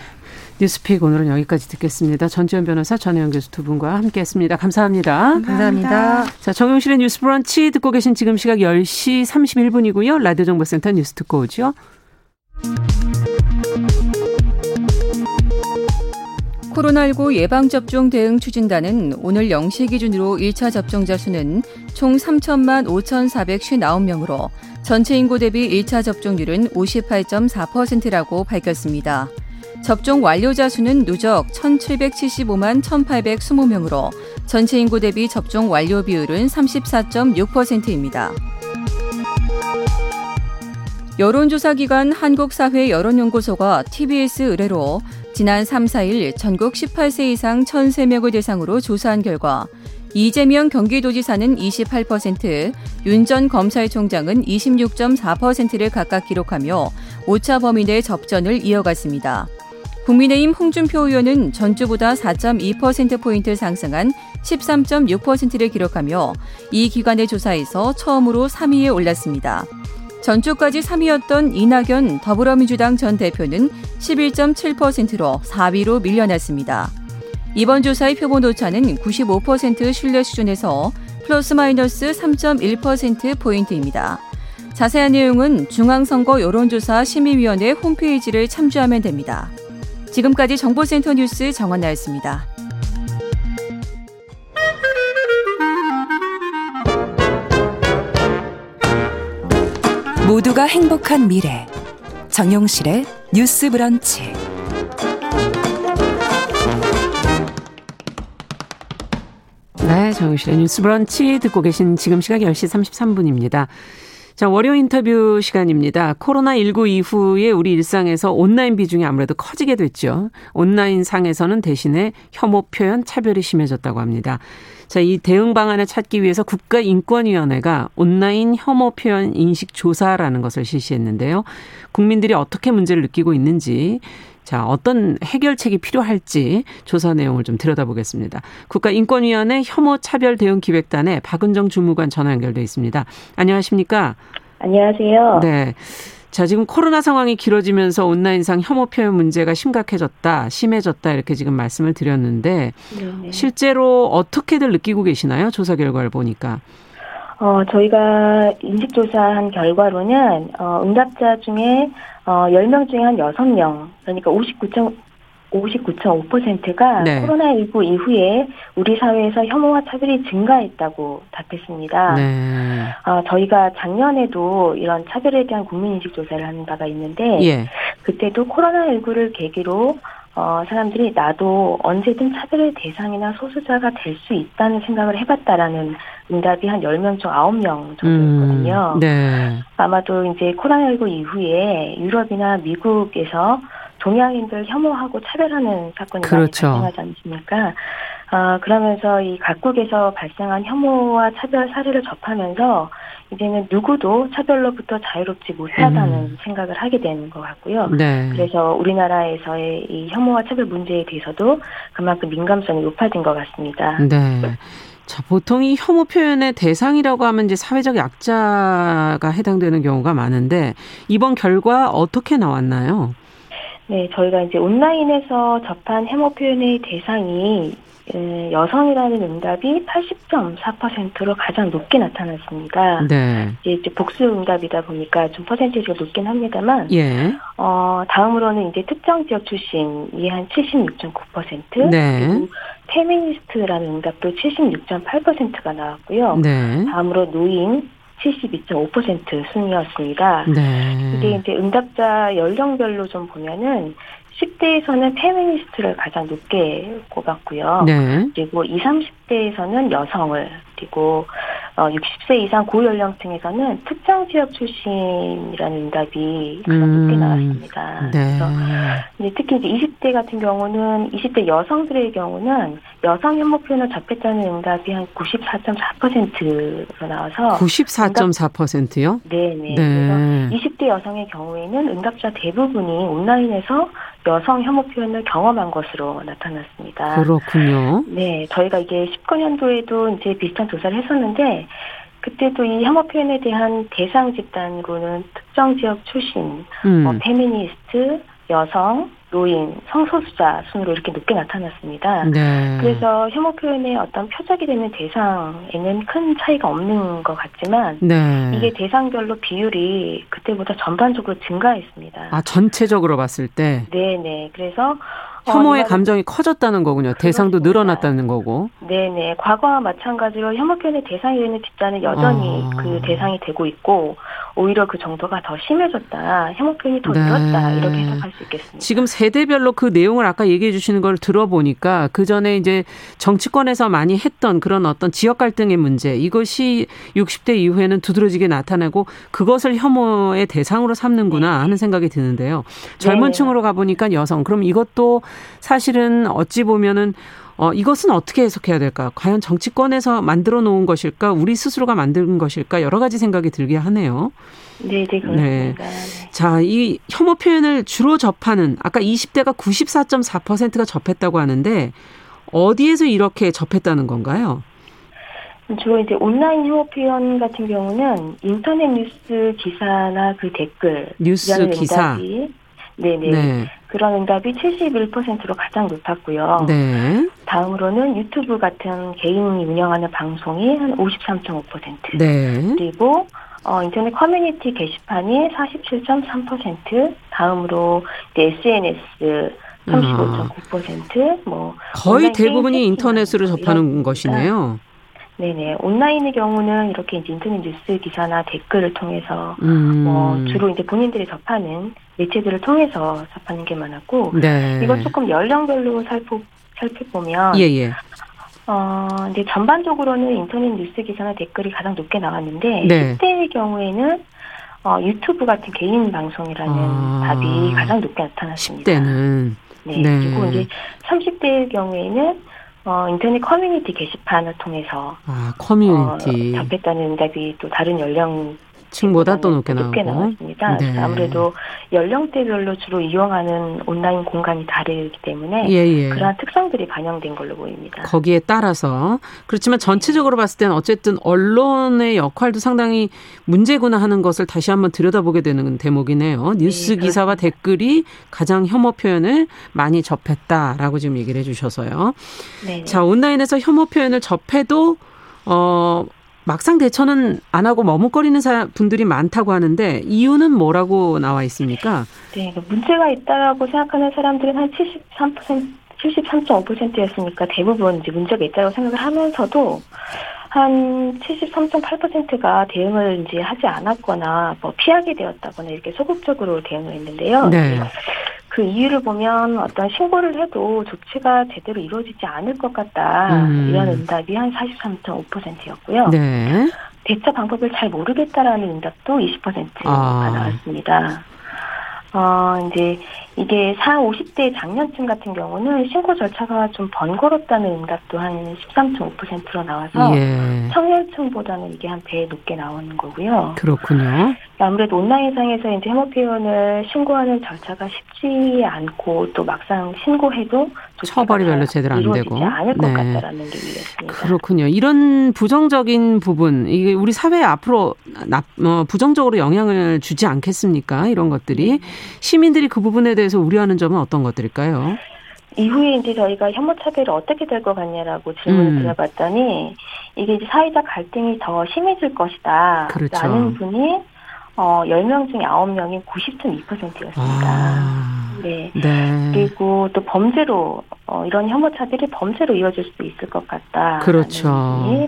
뉴스픽 오늘은 여기까지 듣겠습니다. 전지현 변호사, 전혜영 교수 두 분과 함께했습니다. 감사합니다. 감사합니다. 감사합니다. 자, 정용실의 뉴스 브런치 듣고 계신 지금 시각 10시 31분이고요. 라디오 정보센터 뉴스 듣고 오죠. 코로나19 예방접종 대응 추진단은 오늘 0시 기준으로 1차 접종자 수는 총 3천만 5,459명으로 전체 인구 대비 1차 접종률은 58.4%라고 밝혔습니다. 접종 완료자 수는 누적 1,775만 1,820명으로 전체 인구 대비 접종 완료 비율은 34.6%입니다. 여론조사기관 한국사회 여론연구소가 TBS 의뢰로 지난 3, 4일 전국 18세 이상 1,003명을 대상으로 조사한 결과 이재명 경기도지사는 28%, 윤 전 검찰총장은 26.4%를 각각 기록하며 오차 범위 내 접전을 이어갔습니다. 국민의힘 홍준표 의원은 전주보다 4.2%포인트 상승한 13.6%를 기록하며 이 기관의 조사에서 처음으로 3위에 올랐습니다. 전주까지 3위였던 이낙연 더불어민주당 전 대표는 11.7%로 4위로 밀려났습니다. 이번 조사의 표본 오차는 95% 신뢰 수준에서 플러스 마이너스 3.1%포인트입니다. 자세한 내용은 중앙선거 여론조사 심의위원회 홈페이지를 참조하면 됩니다. 지금까지 정보센터 뉴스 정원나였습니다. 모두가 행복한 미래 정용실의 뉴스 브런치 네, 정용실의 뉴스 브런치 듣고 계신 지금 시각 10시 33분입니다. 자, 월요 인터뷰 시간입니다. 코로나19 이후에 우리 일상에서 온라인 비중이 아무래도 커지게 됐죠. 온라인 상에서는 대신에 혐오 표현 차별이 심해졌다고 합니다. 자, 이 대응 방안을 찾기 위해서 국가인권위원회가 온라인 혐오 표현 인식 조사라는 것을 실시했는데요. 국민들이 어떻게 문제를 느끼고 있는지 자, 어떤 해결책이 필요할지 조사 내용을 좀 들여다보겠습니다. 국가인권위원회 혐오차별 대응 기획단의 박은정 주무관 전화 연결돼 있습니다. 안녕하십니까? 안녕하세요. 네. 자, 지금 코로나 상황이 길어지면서 온라인상 혐오 표현 문제가 심각해졌다, 심해졌다 이렇게 지금 말씀을 드렸는데 네네. 실제로 어떻게들 느끼고 계시나요? 조사 결과를 보니까. 어, 저희가 인식조사한 결과로는, 어, 응답자 중에, 어, 10명 중에 한 6명, 그러니까 59점, 59.5%가 네. 코로나19 이후에 우리 사회에서 혐오와 차별이 증가했다고 답했습니다. 네. 어, 저희가 작년에도 이런 차별에 대한 국민인식 조사를 하는 바가 있는데 예. 그때도 코로나19를 계기로 어, 사람들이 나도 언제든 차별의 대상이나 소수자가 될 수 있다는 생각을 해봤다라는 응답이 한 10명 중 9명 정도였거든요. 음, 네. 아마도 이제 코로나19 이후에 유럽이나 미국에서 동양인들 혐오하고 차별하는 사건이 그렇죠. 많이 발생하지 않습니까? 어, 그러면서 이 각국에서 발생한 혐오와 차별 사례를 접하면서 이제는 누구도 차별로부터 자유롭지 못하다는 음. 생각을 하게 되는 것 같고요. 네. 그래서 우리나라에서의 이 혐오와 차별 문제에 대해서도 그만큼 민감성이 높아진 것 같습니다. 네. 자, 보통 이 혐오 표현의 대상이라고 하면 이제 사회적 약자가 해당되는 경우가 많은데 이번 결과 어떻게 나왔나요? 네, 저희가 이제 온라인에서 접한 해모 표현의 대상이 예, 여성이라는 응답이 80.4%로 가장 높게 나타났습니다. 네. 이제 복수 응답이다 보니까 좀 퍼센티지가 높긴 합니다만, 예. 어, 다음으로는 이제 특정 지역 출신이 한 76.9%, 네. 그리고 페미니스트라는 응답도 76.8%가 나왔고요. 네. 다음으로 노인, 72.5% 순이었습니다. 네. 이게 이제 응답자 연령별로 좀 보면은 10대에서는 페미니스트를 가장 높게 꼽았고요. 네. 그리고 20, 30대에서는 여성을 그리고 어, 60세 이상 고연령층에서는 특정 지역 출신이라는 응답이 가장 음, 높게 나왔습니다. 네. 그래서 특히 이제 20대 같은 경우는 20대 여성들의 경우는 여성 혐오 표현을 접했다는 응답이 한 94.4%로 나와서 94.4%요? 네네. 네. 그래서 20대 여성의 경우에는 응답자 대부분이 온라인에서 여성 혐오 표현을 경험한 것으로 나타났습니다. 그렇군요. 네, 저희가 이게 19년도에도 이제 비슷한 조사를 했었는데 그때도 이 혐오 표현에 대한 대상 집단으로는 특정 지역 출신, 음. 뭐 페미니스트, 여성, 노인, 성소수자 순으로 이렇게 높게 나타났습니다. 네. 그래서 혐오 표현의 어떤 표적이 되는 대상에는 큰 차이가 없는 것 같지만 네. 이게 대상별로 비율이 그때보다 전반적으로 증가했습니다. 아 전체적으로 봤을 때. 네네. 그래서 혐오의 감정이 커졌다는 거군요. 대상도 늘어났다는 거고. 네네. 과거와 마찬가지로 혐오 표현의 대상이 되는 집단은 여전히 아. 그 대상이 되고 있고 오히려 그 정도가 더 심해졌다. 혐오 표현이 더 네. 늘었다. 이렇게 해석할 수 있겠습니다. 지금 세대별로 그 내용을 아까 얘기해 주시는 걸 들어보니까 그 전에 이제 정치권에서 많이 했던 그런 어떤 지역 갈등의 문제 이것이 60대 이후에는 두드러지게 나타나고 그것을 혐오의 대상으로 삼는구나 네. 하는 생각이 드는데요. 젊은 네. 층으로 가보니까 여성. 그럼 이것도 사실은 어찌 보면은 어, 이것은 어떻게 해석해야 될까? 과연 정치권에서 만들어 놓은 것일까? 우리 스스로가 만든 것일까? 여러 가지 생각이 들게 하네요. 네, 네, 그렇습니다. 네. 자, 이 혐오 표현을 주로 접하는 아까 20대가 94.4%가 접했다고 하는데 어디에서 이렇게 접했다는 건가요? 주로 이제 온라인 혐오 표현 같은 경우는 인터넷 뉴스 기사나 그 댓글 뉴스 기사 네네. 네. 그런 응답이 71%로 가장 높았고요. 네. 다음으로는 유튜브 같은 개인이 운영하는 방송이 한 53.5%. 네. 그리고 어, 인터넷 커뮤니티 게시판이 47.3%, 다음으로 SNS 35.9%, 뭐 거의 대부분이 인터넷으로 접하는 것이네요. 네네. 온라인의 경우는 이렇게 이제 인터넷 뉴스 기사나 댓글을 통해서 음. 뭐 주로 이제 본인들이 접하는 매체들을 통해서 접하는 게 많았고 네. 이건 조금 연령별로 살펴 살펴보면 예, 예. 어, 이제 전반적으로는 인터넷 뉴스 기사나 댓글이 가장 높게 나왔는데 네. 10대의 경우에는 어, 유튜브 같은 개인 방송이라는 아. 답이 가장 높게 나타났습니다. 10대는 네. 네. 그리고 이제 30대의 경우에는 어, 인터넷 커뮤니티 게시판을 통해서 아, 커뮤니티. 어, 접했다는 응답이 또 다른 연령 층보다 또 높게, 높게 나왔습니다. 네. 아무래도 연령대별로 주로 이용하는 온라인 공간이 다르기 때문에 예, 예. 그러한 특성들이 반영된 걸로 보입니다. 거기에 따라서 그렇지만 전체적으로 봤을 때는 어쨌든 언론의 역할도 상당히 문제구나 하는 것을 다시 한번 들여다보게 되는 대목이네요. 뉴스 네, 기사와 댓글이 가장 혐오 표현을 많이 접했다라고 지금 얘기를 해주셔서요. 네. 자 온라인에서 혐오 표현을 접해도 어 막상 대처는 안 하고 머뭇거리는 분들이 많다고 하는데 이유는 뭐라고 나와 있습니까? 네, 그 문제가 있다라고 생각하는 사람들은 한 73%, 73.5%였으니까 대부분 이제 문제가 있다고 생각을 하면서도 한 73.8%가 대응을 이제 하지 않았거나 뭐 피하게 되었다거나 이렇게 소극적으로 대응을 했는데요. 네. 그 이유를 보면 어떤 신고를 해도 조치가 제대로 이루어지지 않을 것 같다 음. 이런 응답이 한 43.5%였고요. 네. 대처 방법을 잘 모르겠다라는 응답도 20%가 아. 나왔습니다. 어, 이제 이게 4, 50대 장년층 같은 경우는 신고 절차가 좀 번거롭다는 응답도 한 13.5%로 나와서 예. 청년층보다는 이게 한 배 높게 나오는 거고요. 그렇군요. 아무래도 온라인상에서 이제 해모 표현을 신고하는 절차가 쉽지 않고 또 막상 신고해도 처벌이 별로 제대로 안 되고 않을 것 네. 같다라는 게 이해했습니다. 그렇군요. 이런 부정적인 부분 이게 우리 사회 앞으로 나, 어, 부정적으로 영향을 주지 않겠습니까? 이런 것들이 네. 시민들이 그 부분에 대해 서 우려하는 점은 어떤 것들일까요? 이후에 이제 저희가 혐오 차별이 어떻게 될 것 같냐라고 질문을 음. 드려봤더니 이게 이제 사회적 갈등이 더 심해질 것이다. 그렇죠. 라는 분이 어, 10명 중에 9명이 90.2%였습니다. 아. 네. 네. 그리고 또 범죄로 어, 이런 혐오차별이 범죄로 이어질 수도 있을 것 같다. 그렇죠.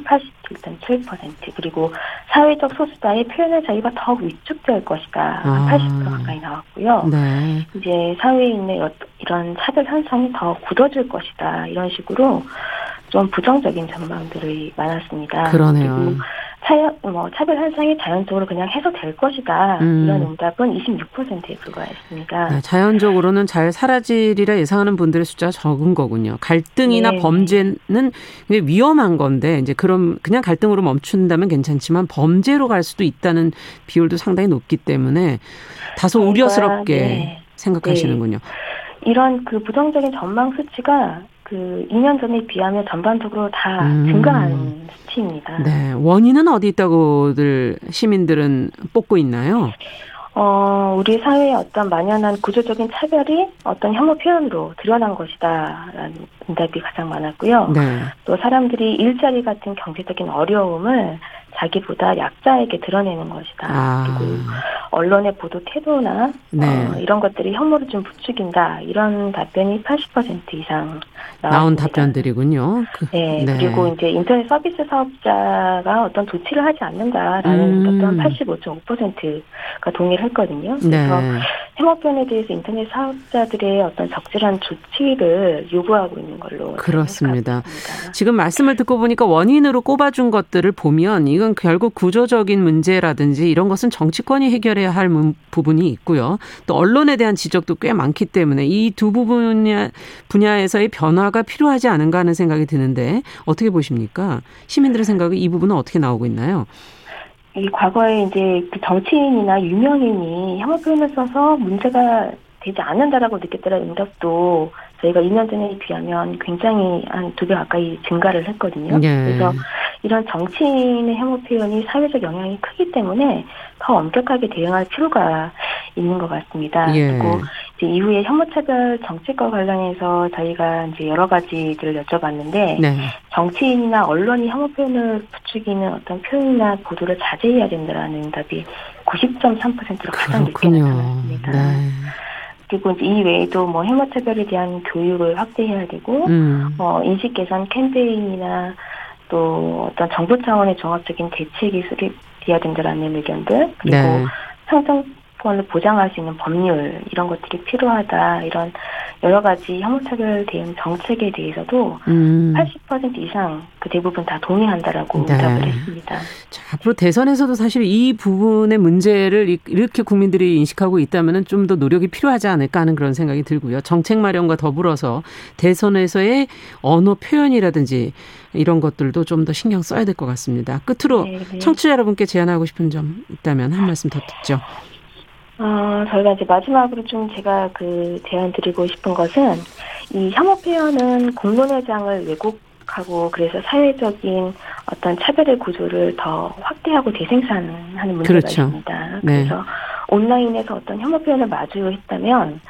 87.7% 그리고 사회적 소수자의 표현의 자유가 더욱 위축될 것이다. 아. 80% 가까이 나왔고요. 네. 이제 사회에 있는 이런 차별 현상이 더 굳어질 것이다. 이런 식으로 좀 부정적인 전망들이 많았습니다. 그러네요. 차여, 뭐 차별 현상이 자연적으로 그냥 해소될 것이다. 음. 이런 응답은 26%에 불과했습니다. 네, 자연적으로는 잘 사라지리라 예상하는 분들의 숫자가 적은 거군요. 갈등이나 네. 범죄는 위험한 건데 이제 그럼 그냥 갈등으로 멈춘다면 괜찮지만 범죄로 갈 수도 있다는 비율도 상당히 높기 때문에 다소 그러니까, 우려스럽게 네. 생각하시는군요. 네. 이런 그 부정적인 전망 수치가 그 2년 전에 비하면 전반적으로 다 음. 증가한 수치입니다. 네. 원인은 어디 있다고들 시민들은 뽑고 있나요? 어, 우리 사회의 어떤 만연한 구조적인 차별이 어떤 혐오 표현으로 드러난 것이다라는 응답이 가장 많았고요. 네. 또 사람들이 일자리 같은 경제적인 어려움을 자기보다 약자에게 드러내는 것이다. 아. 그리고 언론의 보도 태도나 네. 어, 이런 것들이 혐오를 좀 부추긴다. 이런 답변이 80% 이상 나왔습니다. 나온 답변들이군요. 그, 네, 네, 그리고 이제 인터넷 서비스 사업자가 어떤 조치를 하지 않는다라는 음. 어떤 85.5%가 동의를 했거든요. 그래서 네. 혐오편에 대해서 인터넷 사업자들의 어떤 적절한 조치를 요구하고 있는 걸로 그렇습니다. 지금 말씀을 듣고 보니까 원인으로 꼽아준 것들을 보면 이건 결국 구조적인 문제라든지 이런 것은 정치권이 해결해야 할 부분이 있고요. 또 언론에 대한 지적도 꽤 많기 때문에 이두 분야 분야에서의 변화가 필요하지 않은가 하는 생각이 드는데 어떻게 보십니까? 시민들의 생각은 이 부분은 어떻게 나오고 있나요? 이 과거에 이제 그 정치인이나 유명인이 혐오 표현을 써서 문제가 되지 않는다라고 느꼈다는 응답도 저희가 2년 전에 비하면 굉장히 한 두 배 가까이 증가를 했거든요. 예. 그래서 이런 정치인의 혐오 표현이 사회적 영향이 크기 때문에 더 엄격하게 대응할 필요가 있는 것 같습니다. 예. 그리고 이제 이후에 혐오차별 정책과 관련해서 저희가 이제 여러 가지들을 여쭤봤는데 네. 정치인이나 언론이 혐오 표현을 부추기는 어떤 표현이나 보도를 자제해야 된다라는 응답이 90.3%로 가장 높게 나타났습니다. 네. 그리고 이 외에도 뭐 혐오차별에 대한 교육을 확대해야 되고 음. 어, 인식 개선 캠페인이나 또 어떤 정부 차원의 종합적인 대책이 수립돼야 된다라는 의견들 그리고 네. 상 정권을 보장할 수 있는 법률 이런 것들이 필요하다 이런 여러 가지 혐오차별 대응 정책에 대해서도 음. 80% 이상 그 대부분 다 동의한다라고 네. 응답을 했습니다. 자, 앞으로 대선에서도 사실 이 부분의 문제를 이렇게 국민들이 인식하고 있다면 좀 더 노력이 필요하지 않을까 하는 그런 생각이 들고요. 정책 마련과 더불어서 대선에서의 언어 표현이라든지 이런 것들도 좀 더 신경 써야 될 것 같습니다. 끝으로 네, 네. 청취자 여러분께 제안하고 싶은 점 있다면 한 말씀 더 듣죠. 어, 저희가 이제 마지막으로 좀 제가 그 제안 드리고 싶은 것은 이 혐오 표현은 공론회장을 왜곡하고 그래서 사회적인 어떤 차별의 구조를 더 확대하고 대생산하는 문제가 그렇죠. 있습니다. 네. 그래서 온라인에서 어떤 혐오 표현을 마주했다면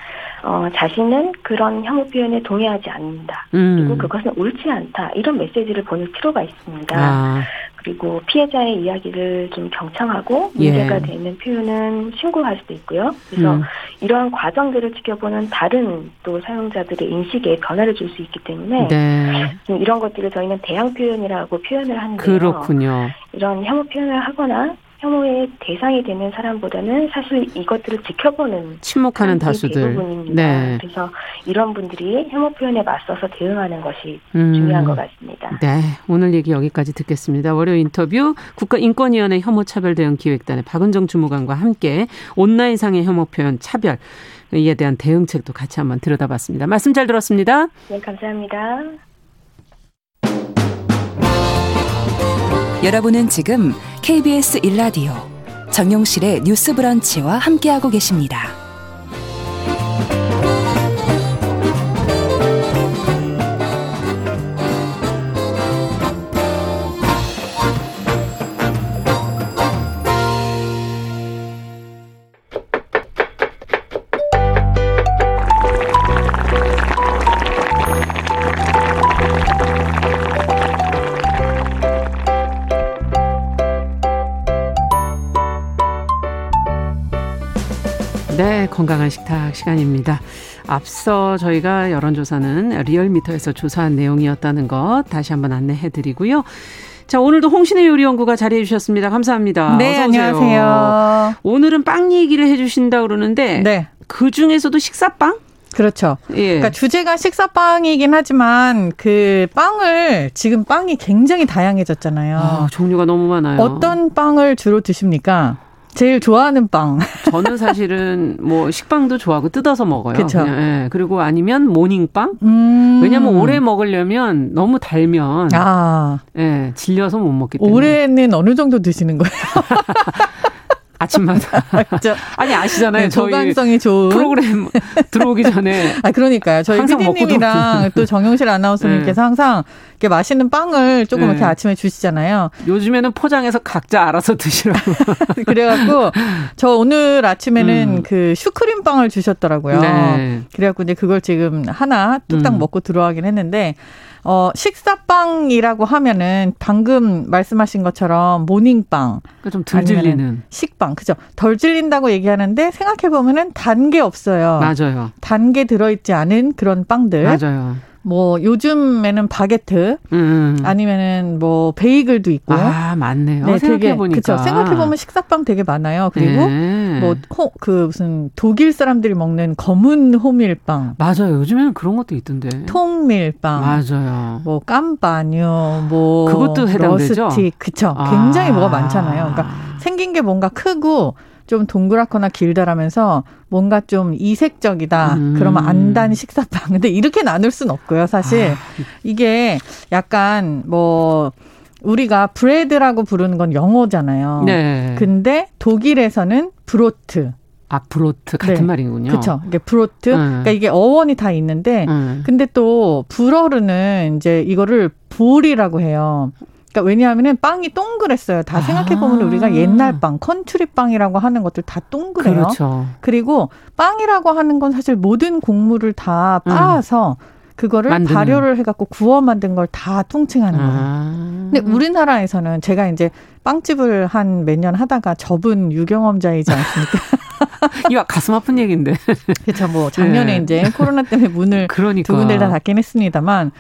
어, 자신은 그런 혐오 표현에 동의하지 않는다. 음. 그리고 그것은 옳지 않다. 이런 메시지를 보낼 필요가 있습니다. 아. 그리고 피해자의 이야기를 좀 경청하고 문제가 예. 되는 표현은 신고할 수도 있고요. 그래서 음. 이러한 과정들을 지켜보는 다른 또 사용자들의 인식에 변화를 줄 수 있기 때문에 네. 이런 것들을 저희는 대항 표현이라고 표현을 하는데요. 그렇군요. 이런 혐오 표현을 하거나 혐오의 대상이 되는 사람보다는 사실 이것들을 지켜보는 침묵하는 다수들 대부분입니다. 네. 그래서 이런 분들이 혐오 표현에 맞서서 대응하는 것이 음. 중요한 것 같습니다. 네, 오늘 얘기 여기까지 듣겠습니다. 월요 인터뷰 국가인권위원회 혐오차별대응기획단의 박은정 주무관과 함께 온라인상의 혐오 표현 차별 이에 대한 대응책도 같이 한번 들여다봤습니다. 말씀 잘 들었습니다. 네, 감사합니다. 여러분은 지금 KBS 일라디오 정용실의 뉴스 브런치와 함께하고 계십니다. 건강한 식탁 시간입니다. 앞서 저희가 여론조사는 리얼미터에서 조사한 내용이었다는 것 다시 한번 안내해 드리고요. 자, 오늘도 홍신의 요리연구가 자리해 주셨습니다. 감사합니다. 네, 안녕하세요. 오늘은 빵 얘기를 해 주신다 그러는데 네. 그 중에서도 식사빵? 그렇죠. 예. 그러니까 주제가 식사빵이긴 하지만 그 빵을 지금 빵이 굉장히 다양해졌잖아요. 아, 종류가 너무 많아요. 어떤 빵을 주로 드십니까? 제일 좋아하는 빵. <laughs> 저는 사실은 뭐 식빵도 좋아하고 뜯어서 먹어요. 그렇죠. 예. 그리고 아니면 모닝빵. 음. 왜냐면 오래 먹으려면 너무 달면 아. 예, 질려서 못 먹기 때문에. 올해는 어느 정도 드시는 거예요? <laughs> 아침마다. <laughs> 아니 아시잖아요. 네, 저관성이 좋은 프로그램 들어오기 전에. <laughs> 아 그러니까요. 저희 PD님이랑 또 정영실 아나운서님께서 네. 항상 이렇게 맛있는 빵을 조금 네. 이렇게 아침에 주시잖아요. 요즘에는 포장해서 각자 알아서 드시라고. <laughs> 그래갖고 저 오늘 아침에는 음. 그 슈크림 빵을 주셨더라고요. 네. 그래갖고 이제 그걸 지금 하나 뚝딱 음. 먹고 들어가긴 했는데. 어, 식사빵이라고 하면은 방금 말씀하신 것처럼 모닝빵. 그러니까 좀덜 질리는. 식빵. 그죠. 덜 질린다고 얘기하는데 생각해보면은 단 게 없어요. 맞아요. 단 게 들어있지 않은 그런 빵들. 맞아요. 뭐 요즘에는 바게트 음. 아니면은 뭐 베이글도 있고 아 맞네요. 네, 생각해 보니까 그렇죠. 생각해 보면 식사빵 되게 많아요. 그리고 네. 뭐그 무슨 독일 사람들이 먹는 검은 호밀빵 맞아요. 요즘에는 그런 것도 있던데 통밀빵 맞아요. 뭐 campagne 뭐 그것도 해당되죠. rustic 그쵸. 아. 굉장히 뭐가 많잖아요. 그러니까 생긴 게 뭔가 크고 좀 동그랗거나 길다라면서 뭔가 좀 이색적이다. 음. 그러면 안단 식사빵. 근데 이렇게 나눌 수는 없고요, 사실. 아. 이게 약간 뭐 우리가 bread라고 부르는 건 영어잖아요. 네. 근데 독일에서는 Brot. 아, Brot 같은 네. 말이군요. 그렇죠. 이게 Brot. 음. 그러니까 이게 어원이 다 있는데 음. 근데 또 불어로는 이제 이거를 boule이라고 해요. 그러니까 왜냐하면은 빵이 동그랬어요. 다 아. 생각해 보면 우리가 옛날 빵, 컨츄리 빵이라고 하는 것들 다 동그래요. 그렇죠. 그리고 빵이라고 하는 건 사실 모든 곡물을 다 빻아서 음. 그거를 만드는. 발효를 해갖고 구워 만든 걸 다 통칭하는 거예요. 아. 근데 우리나라에서는 제가 이제 빵집을 한 몇 년 하다가 접은 유경험자이지 않습니까? <laughs> 이와 가슴 아픈 얘기인데. 그렇죠. 뭐 작년에 네. 이제 코로나 때문에 문을 그러니까. 두 군데 다 닫긴 했습니다만,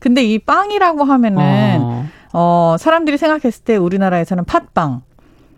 근데 이 빵이라고 하면은 어. 어, 사람들이 생각했을 때 우리나라에서는 팥빵,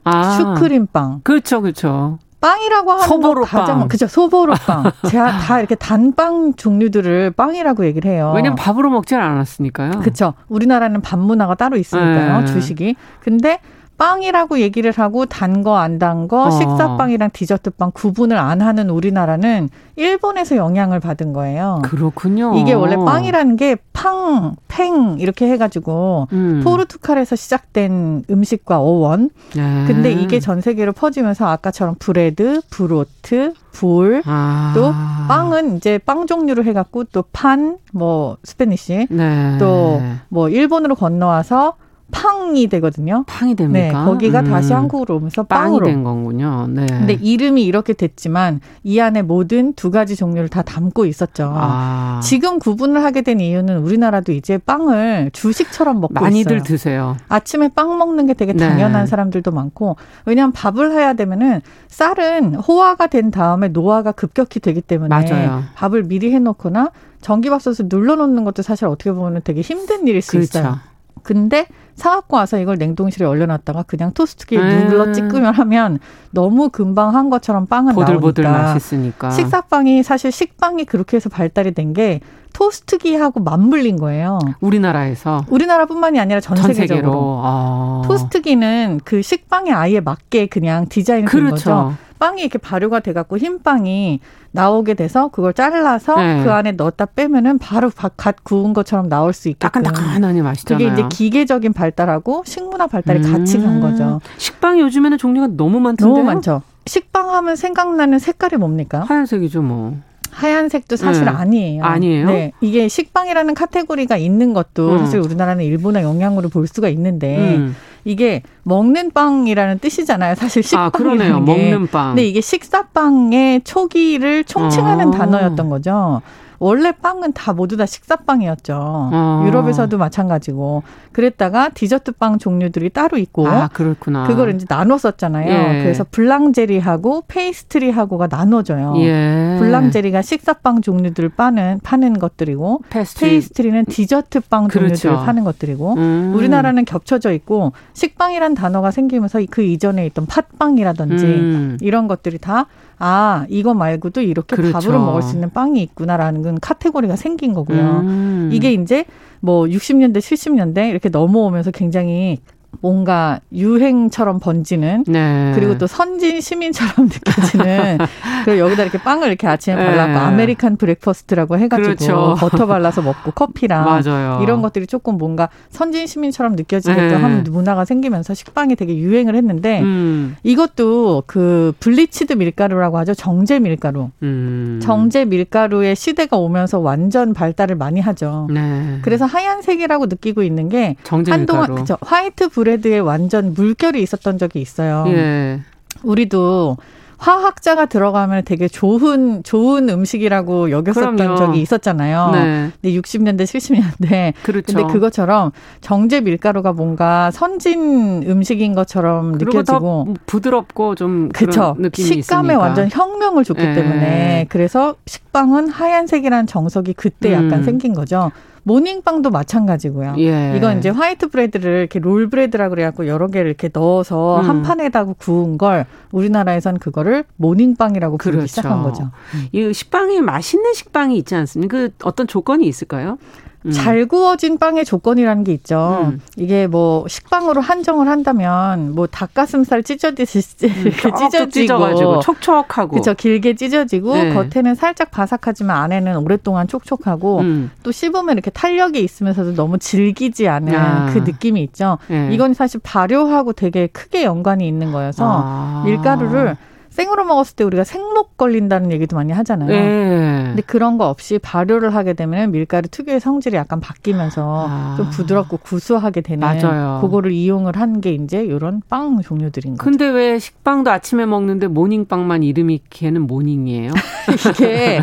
아, 슈크림빵. 그렇죠, 그렇죠. 빵이라고 하는 소보로빵. 가장 그죠 소보로빵. <laughs> 제가 다 이렇게 단빵 종류들을 빵이라고 얘기를 해요. 왜냐면 밥으로 먹지 않았으니까요. 그렇죠. 우리나라는 밥 문화가 따로 있으니까요. 네. 주식이. 근데 빵이라고 얘기를 하고 단 거 안 단 거, 어. 식사빵이랑 디저트빵 구분을 안 하는 우리나라는 일본에서 영향을 받은 거예요. 그렇군요. 이게 원래 빵이라는 게 팡, 팽 이렇게 해가지고 음. 포르투갈에서 시작된 음식과 어원. 네. 근데 이게 전 세계로 퍼지면서 아까처럼 bread, Brot, boule, 아. 또 빵은 이제 빵 종류로 해갖고 또 pan, 뭐 Spanish, 네. 또뭐 일본으로 건너와서 팡이 되거든요. 팡이 됩니까? 네, 거기가 음. 다시 한국으로 오면서 빵으로 된 거군요. 네. 근데 이름이 이렇게 됐지만 이 안에 모든 두 가지 종류를 다 담고 있었죠. 아. 지금 구분을 하게 된 이유는 우리나라도 이제 빵을 주식처럼 먹고 많이들 있어요. 드세요. 아침에 빵 먹는 게 되게 네. 당연한 네. 사람들도 많고 왜냐하면 밥을 해야 되면은 쌀은 호화가 된 다음에 노화가 급격히 되기 때문에 맞아요. 밥을 미리 해놓거나 전기밥솥을 눌러놓는 것도 사실 어떻게 보면 되게 힘든 일일 수 그렇죠. 있어요. 근데 사갖고 와서 이걸 냉동실에 얼려놨다가 그냥 토스트기에 음. 눌러 찍으면 하면 너무 금방 한 것처럼 빵은 보들보들 나오니까 맛있으니까 식사빵이 사실 식빵이 그렇게 해서 발달이 된 게 토스트기하고 맞물린 거예요. 우리나라에서 우리나라뿐만이 아니라 전, 전 세계적으로 아. 토스트기는 그 식빵에 아예 맞게 그냥 디자인된 그렇죠. 거죠. 빵이 이렇게 발효가 돼갖고 흰 빵이 나오게 돼서 그걸 잘라서 네. 그 안에 넣었다 빼면은 바로 갓 구운 것처럼 나올 수 있게끔. 따끈따끈하니 맛있잖아요. 그게 이제 기계적인 발달하고 식문화 발달이 음. 같이 간 거죠. 식빵이 요즘에는 종류가 너무 많던데요? 너무 많죠. 식빵 하면 생각나는 색깔이 뭡니까? 하얀색이죠, 뭐. 하얀색도 사실 네. 아니에요. 아니에요? 네. 이게 식빵이라는 카테고리가 있는 것도 음. 사실 우리나라는 일본의 영향으로 볼 수가 있는데 음. 이게 먹는 빵이라는 뜻이잖아요. 사실 식빵. 아, 그러네요. 게. 먹는 빵. 근데 이게 식사빵의 초기를 총칭하는 어. 단어였던 거죠. 원래 빵은 다 모두 다 식사빵이었죠. 아. 유럽에서도 마찬가지고 그랬다가 디저트 빵 종류들이 따로 있고 아, 그렇구나. 그걸 이제 나눴었잖아요. 예. 그래서 boulangerie하고 페이스트리하고가 나눠져요. 예. boulangerie가 식사빵 종류들을 파는 파는 것들이고 페스트리. 페이스트리는 디저트 빵 그렇죠. 종류들을 파는 것들이고 음. 우리나라는 겹쳐져 있고 식빵이란 단어가 생기면서 그 이전에 있던 팥빵이라든지 음. 이런 것들이 다 아, 이거 말고도 이렇게 그렇죠. 밥으로 먹을 수 있는 빵이 있구나라는 건 카테고리가 생긴 거고요. 음. 이게 이제 뭐 60년대, 70년대 이렇게 넘어오면서 굉장히 뭔가 유행처럼 번지는 네. 그리고 또 선진 시민처럼 <laughs> 느껴지는 그리고 여기다 이렇게 빵을 이렇게 아침에 발라고 네. American breakfast라고 해가지고 그렇죠. 버터 발라서 먹고 커피랑 맞아요. 이런 것들이 조금 뭔가 선진 시민처럼 느껴지게끔 네. 하는 문화가 생기면서 식빵이 되게 유행을 했는데 음. 이것도 그 bleached 밀가루라고 하죠 정제 밀가루 음. 정제 밀가루의 시대가 오면서 완전 발달을 많이 하죠. 네. 그래서 하얀색이라고 느끼고 있는 게 한동안 그죠 white bre bread에 완전 물결이 있었던 적이 있어요. 예. 우리도 화학자가 들어가면 되게 좋은 좋은 음식이라고 여겼었던 그럼요. 적이 있었잖아요. 네. 근데 60년대 70년대 그렇죠. 근데 그것처럼 정제 밀가루가 뭔가 선진 음식인 것처럼 느껴지고 부드럽고 좀 그쵸. 식감에 있으니까. 완전 혁명을 줬기 네. 때문에 그래서 식빵은 하얀색이라는 정석이 그때 약간 음. 생긴 거죠. 모닝빵도 마찬가지고요. 예. 이건 이제 white bread를 이렇게 roll bread라고 그래갖고 여러 개를 이렇게 넣어서 음. 한 판에다 구운 걸 우리나라에선 그거를 모닝빵이라고 부르기 그렇죠. 시작한 거죠. 이 식빵이 맛있는 식빵이 있지 않습니까? 그 어떤 조건이 있을까요? 음. 잘 구워진 빵의 조건이라는 게 있죠. 음. 이게 뭐 식빵으로 한정을 한다면 뭐 닭가슴살 찢어지듯이 음, <laughs> 찢어지고 촉촉하고 그렇죠. 길게 찢어지고 네. 겉에는 살짝 바삭하지만 안에는 오랫동안 촉촉하고 음. 또 씹으면 이렇게 탄력이 있으면서도 너무 질기지 않은 아. 그 느낌이 있죠. 네. 이건 사실 발효하고 되게 크게 연관이 있는 거여서 아. 밀가루를 생으로 먹었을 때 우리가 생목 걸린다는 얘기도 많이 하잖아요. 네. 근데 그런 거 없이 발효를 하게 되면 밀가루 특유의 성질이 약간 바뀌면서 아. 좀 부드럽고 구수하게 되는 맞아요. 그거를 이용을 한 게 이제 이런 빵 종류들인 거죠. 근데 왜 식빵도 아침에 먹는데 모닝빵만 이름이 걔는 모닝이에요? <laughs> 이게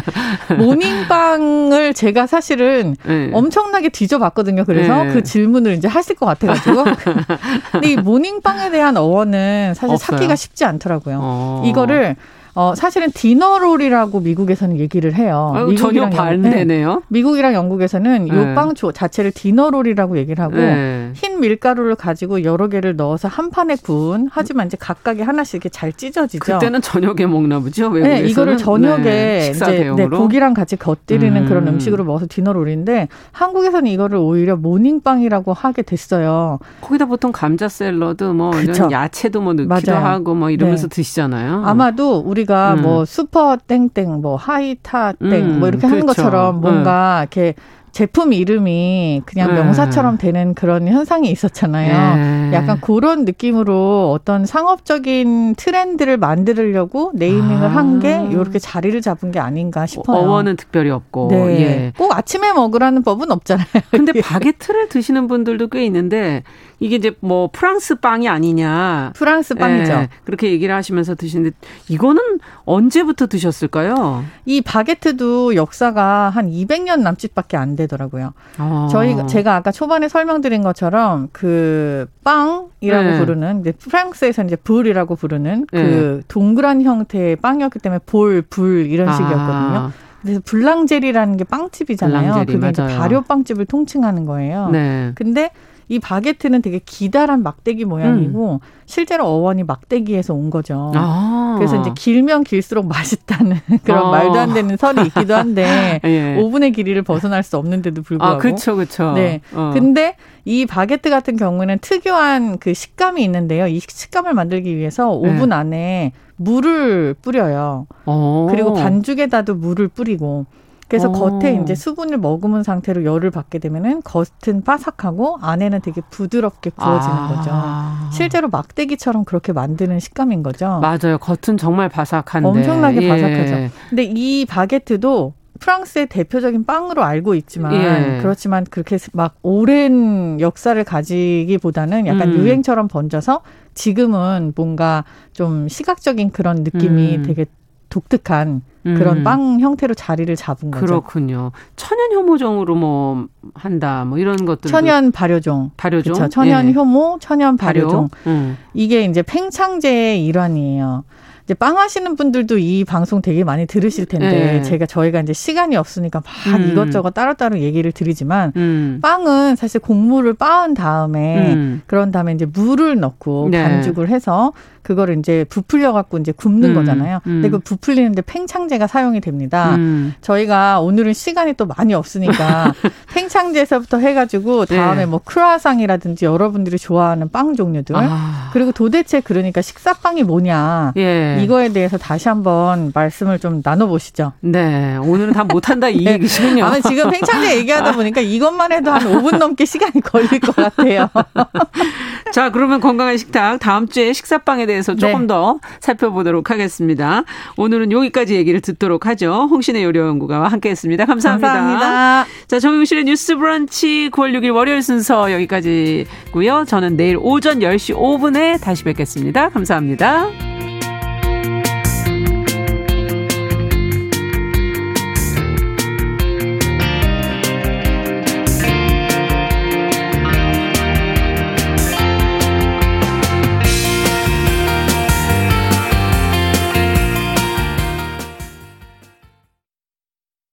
모닝빵을 제가 사실은 네. 엄청나게 뒤져봤거든요. 그래서 네. 그 질문을 이제 하실 것 같아가지고. <laughs> 근데 이 모닝빵에 대한 어원은 사실 없어요? 찾기가 쉽지 않더라고요. 어. 이거 이거를 어, 사실은 디너롤이라고 미국에서는 얘기를 해요. 아유, 전혀 반대네요. 미국이랑 영국에서는 네. 요빵 자체를 디너롤이라고 얘기를 하고 네. 흰 밀가루를 가지고 여러 개를 넣어서 한 판에 구운 하지만 이제 각각에 하나씩 이렇게 잘 찢어지죠. 그때는 저녁에 먹나 보죠. 외국에서는. 네, 이거를 저녁에 네, 이제 네, 고기랑 같이 겉들이는 음. 그런 음식으로 먹어서 디너롤인데 한국에서는 이거를 오히려 모닝빵이라고 하게 됐어요. 거기다 보통 감자 샐러드 뭐. 야채도 뭐 넣기도 맞아요. 하고 뭐 이러면서 네. 드시잖아요. 아마도 우리 우리가 음. 뭐 슈퍼 땡땡, 뭐 하이타 땡, 음. 뭐 이렇게 하는 그렇죠. 것처럼 뭔가 음. 이렇게 제품 이름이 그냥 네. 명사처럼 되는 그런 현상이 있었잖아요. 네. 약간 그런 느낌으로 어떤 상업적인 트렌드를 만들려고 네이밍을 아. 한게 이렇게 자리를 잡은 게 아닌가 싶어요. 어원은 특별히 없고. 네. 예. 꼭 아침에 먹으라는 법은 없잖아요. <laughs> 근데 바게트를 드시는 분들도 꽤 있는데 이게 이제 뭐 프랑스 빵이 아니냐. 프랑스 빵이죠. 예, 그렇게 얘기를 하시면서 드시는데 이거는 언제부터 드셨을까요? 이 바게트도 역사가 한 200년 남짓밖에 안 되더라고요. 아. 저희 제가 아까 초반에 설명드린 것처럼 그 빵이라고 네. 부르는 이제 프랑스에서 이제 불이라고 부르는 그 네. 동그란 형태의 빵이었기 때문에 볼, 불 이런 아. 식이었거든요. 아. 그래서 블랑제리라는 게 빵집이잖아요. 블랑제리, 그게 맞아요. 이제 발효 빵집을 통칭하는 거예요. 네. 근데 이 바게트는 되게 기다란 막대기 모양이고 음. 실제로 어원이 막대기에서 온 거죠. 아. 그래서 이제 길면 길수록 맛있다는 <laughs> 그런 아. 말도 안 되는 설이 있기도 한데 <laughs> 예. 오븐의 길이를 벗어날 수 없는데도 불구하고. 아, 그렇죠, 그렇죠. 네. 어. 근데 이 바게트 같은 경우는 특유한 그 식감이 있는데요. 이 식감을 만들기 위해서 오븐 네. 안에 물을 뿌려요. 오. 어. 그리고 반죽에다도 물을 뿌리고 그래서 오. 겉에 이제 수분을 머금은 상태로 열을 받게 되면은 겉은 바삭하고 안에는 되게 부드럽게 구워지는 아. 거죠. 실제로 막대기처럼 그렇게 만드는 식감인 거죠. 맞아요. 겉은 정말 바삭한데 엄청나게 예. 바삭하죠. 근데 이 바게트도 프랑스의 대표적인 빵으로 알고 있지만 예. 그렇지만 그렇게 막 오랜 역사를 가지기보다는 약간 음. 유행처럼 번져서 지금은 뭔가 좀 시각적인 그런 느낌이 음. 되게 독특한 그런 음. 빵 형태로 자리를 잡은 거죠. 그렇군요. 천연 효모종으로 뭐 한다 뭐 이런 것들 천연 발효종. 발효종. 그쵸? 천연 예. 효모, 천연 발효종. 발효? 음. 이게 이제 팽창제의 일환이에요. 이제 빵 하시는 분들도 이 방송 되게 많이 들으실 텐데 네. 제가 저희가 이제 시간이 없으니까 막 음. 이것저것 따로따로 얘기를 드리지만 음. 빵은 사실 곡물을 빻은 다음에 음. 그런 다음에 이제 물을 넣고 네. 반죽을 해서 그거를 이제 부풀려 갖고 이제 굽는 음, 거잖아요. 음. 근데 그 부풀리는데 팽창제가 사용이 됩니다. 음. 저희가 오늘은 시간이 또 많이 없으니까 <laughs> 팽창제에서부터 해가지고 네. 다음에 네. 뭐 크루아상이라든지 여러분들이 좋아하는 빵 종류들 아. 그리고 도대체 그러니까 식사빵이 뭐냐 예. 이거에 대해서 다시 한번 말씀을 좀 나눠보시죠. 네, 오늘은 다 못한다 이 <laughs> 네. 얘기시군요. 아마 지금 팽창제 얘기하다 보니까 이것만 해도 한 5분 넘게 시간이 걸릴 것 같아요. <laughs> 자, 그러면 건강한 식탁 다음 주에 식사빵에 대해서 조금 네. 더 살펴보도록 하겠습니다. 오늘은 여기까지 얘기를 듣도록 하죠. 홍신의 요리연구가와 함께했습니다. 감사합니다. 감사합니다. 자, 정용실의 뉴스 브런치 9월 6일 월요일 순서 여기까지고요. 저는 내일 오전 10시 5분에 다시 뵙겠습니다. 감사합니다.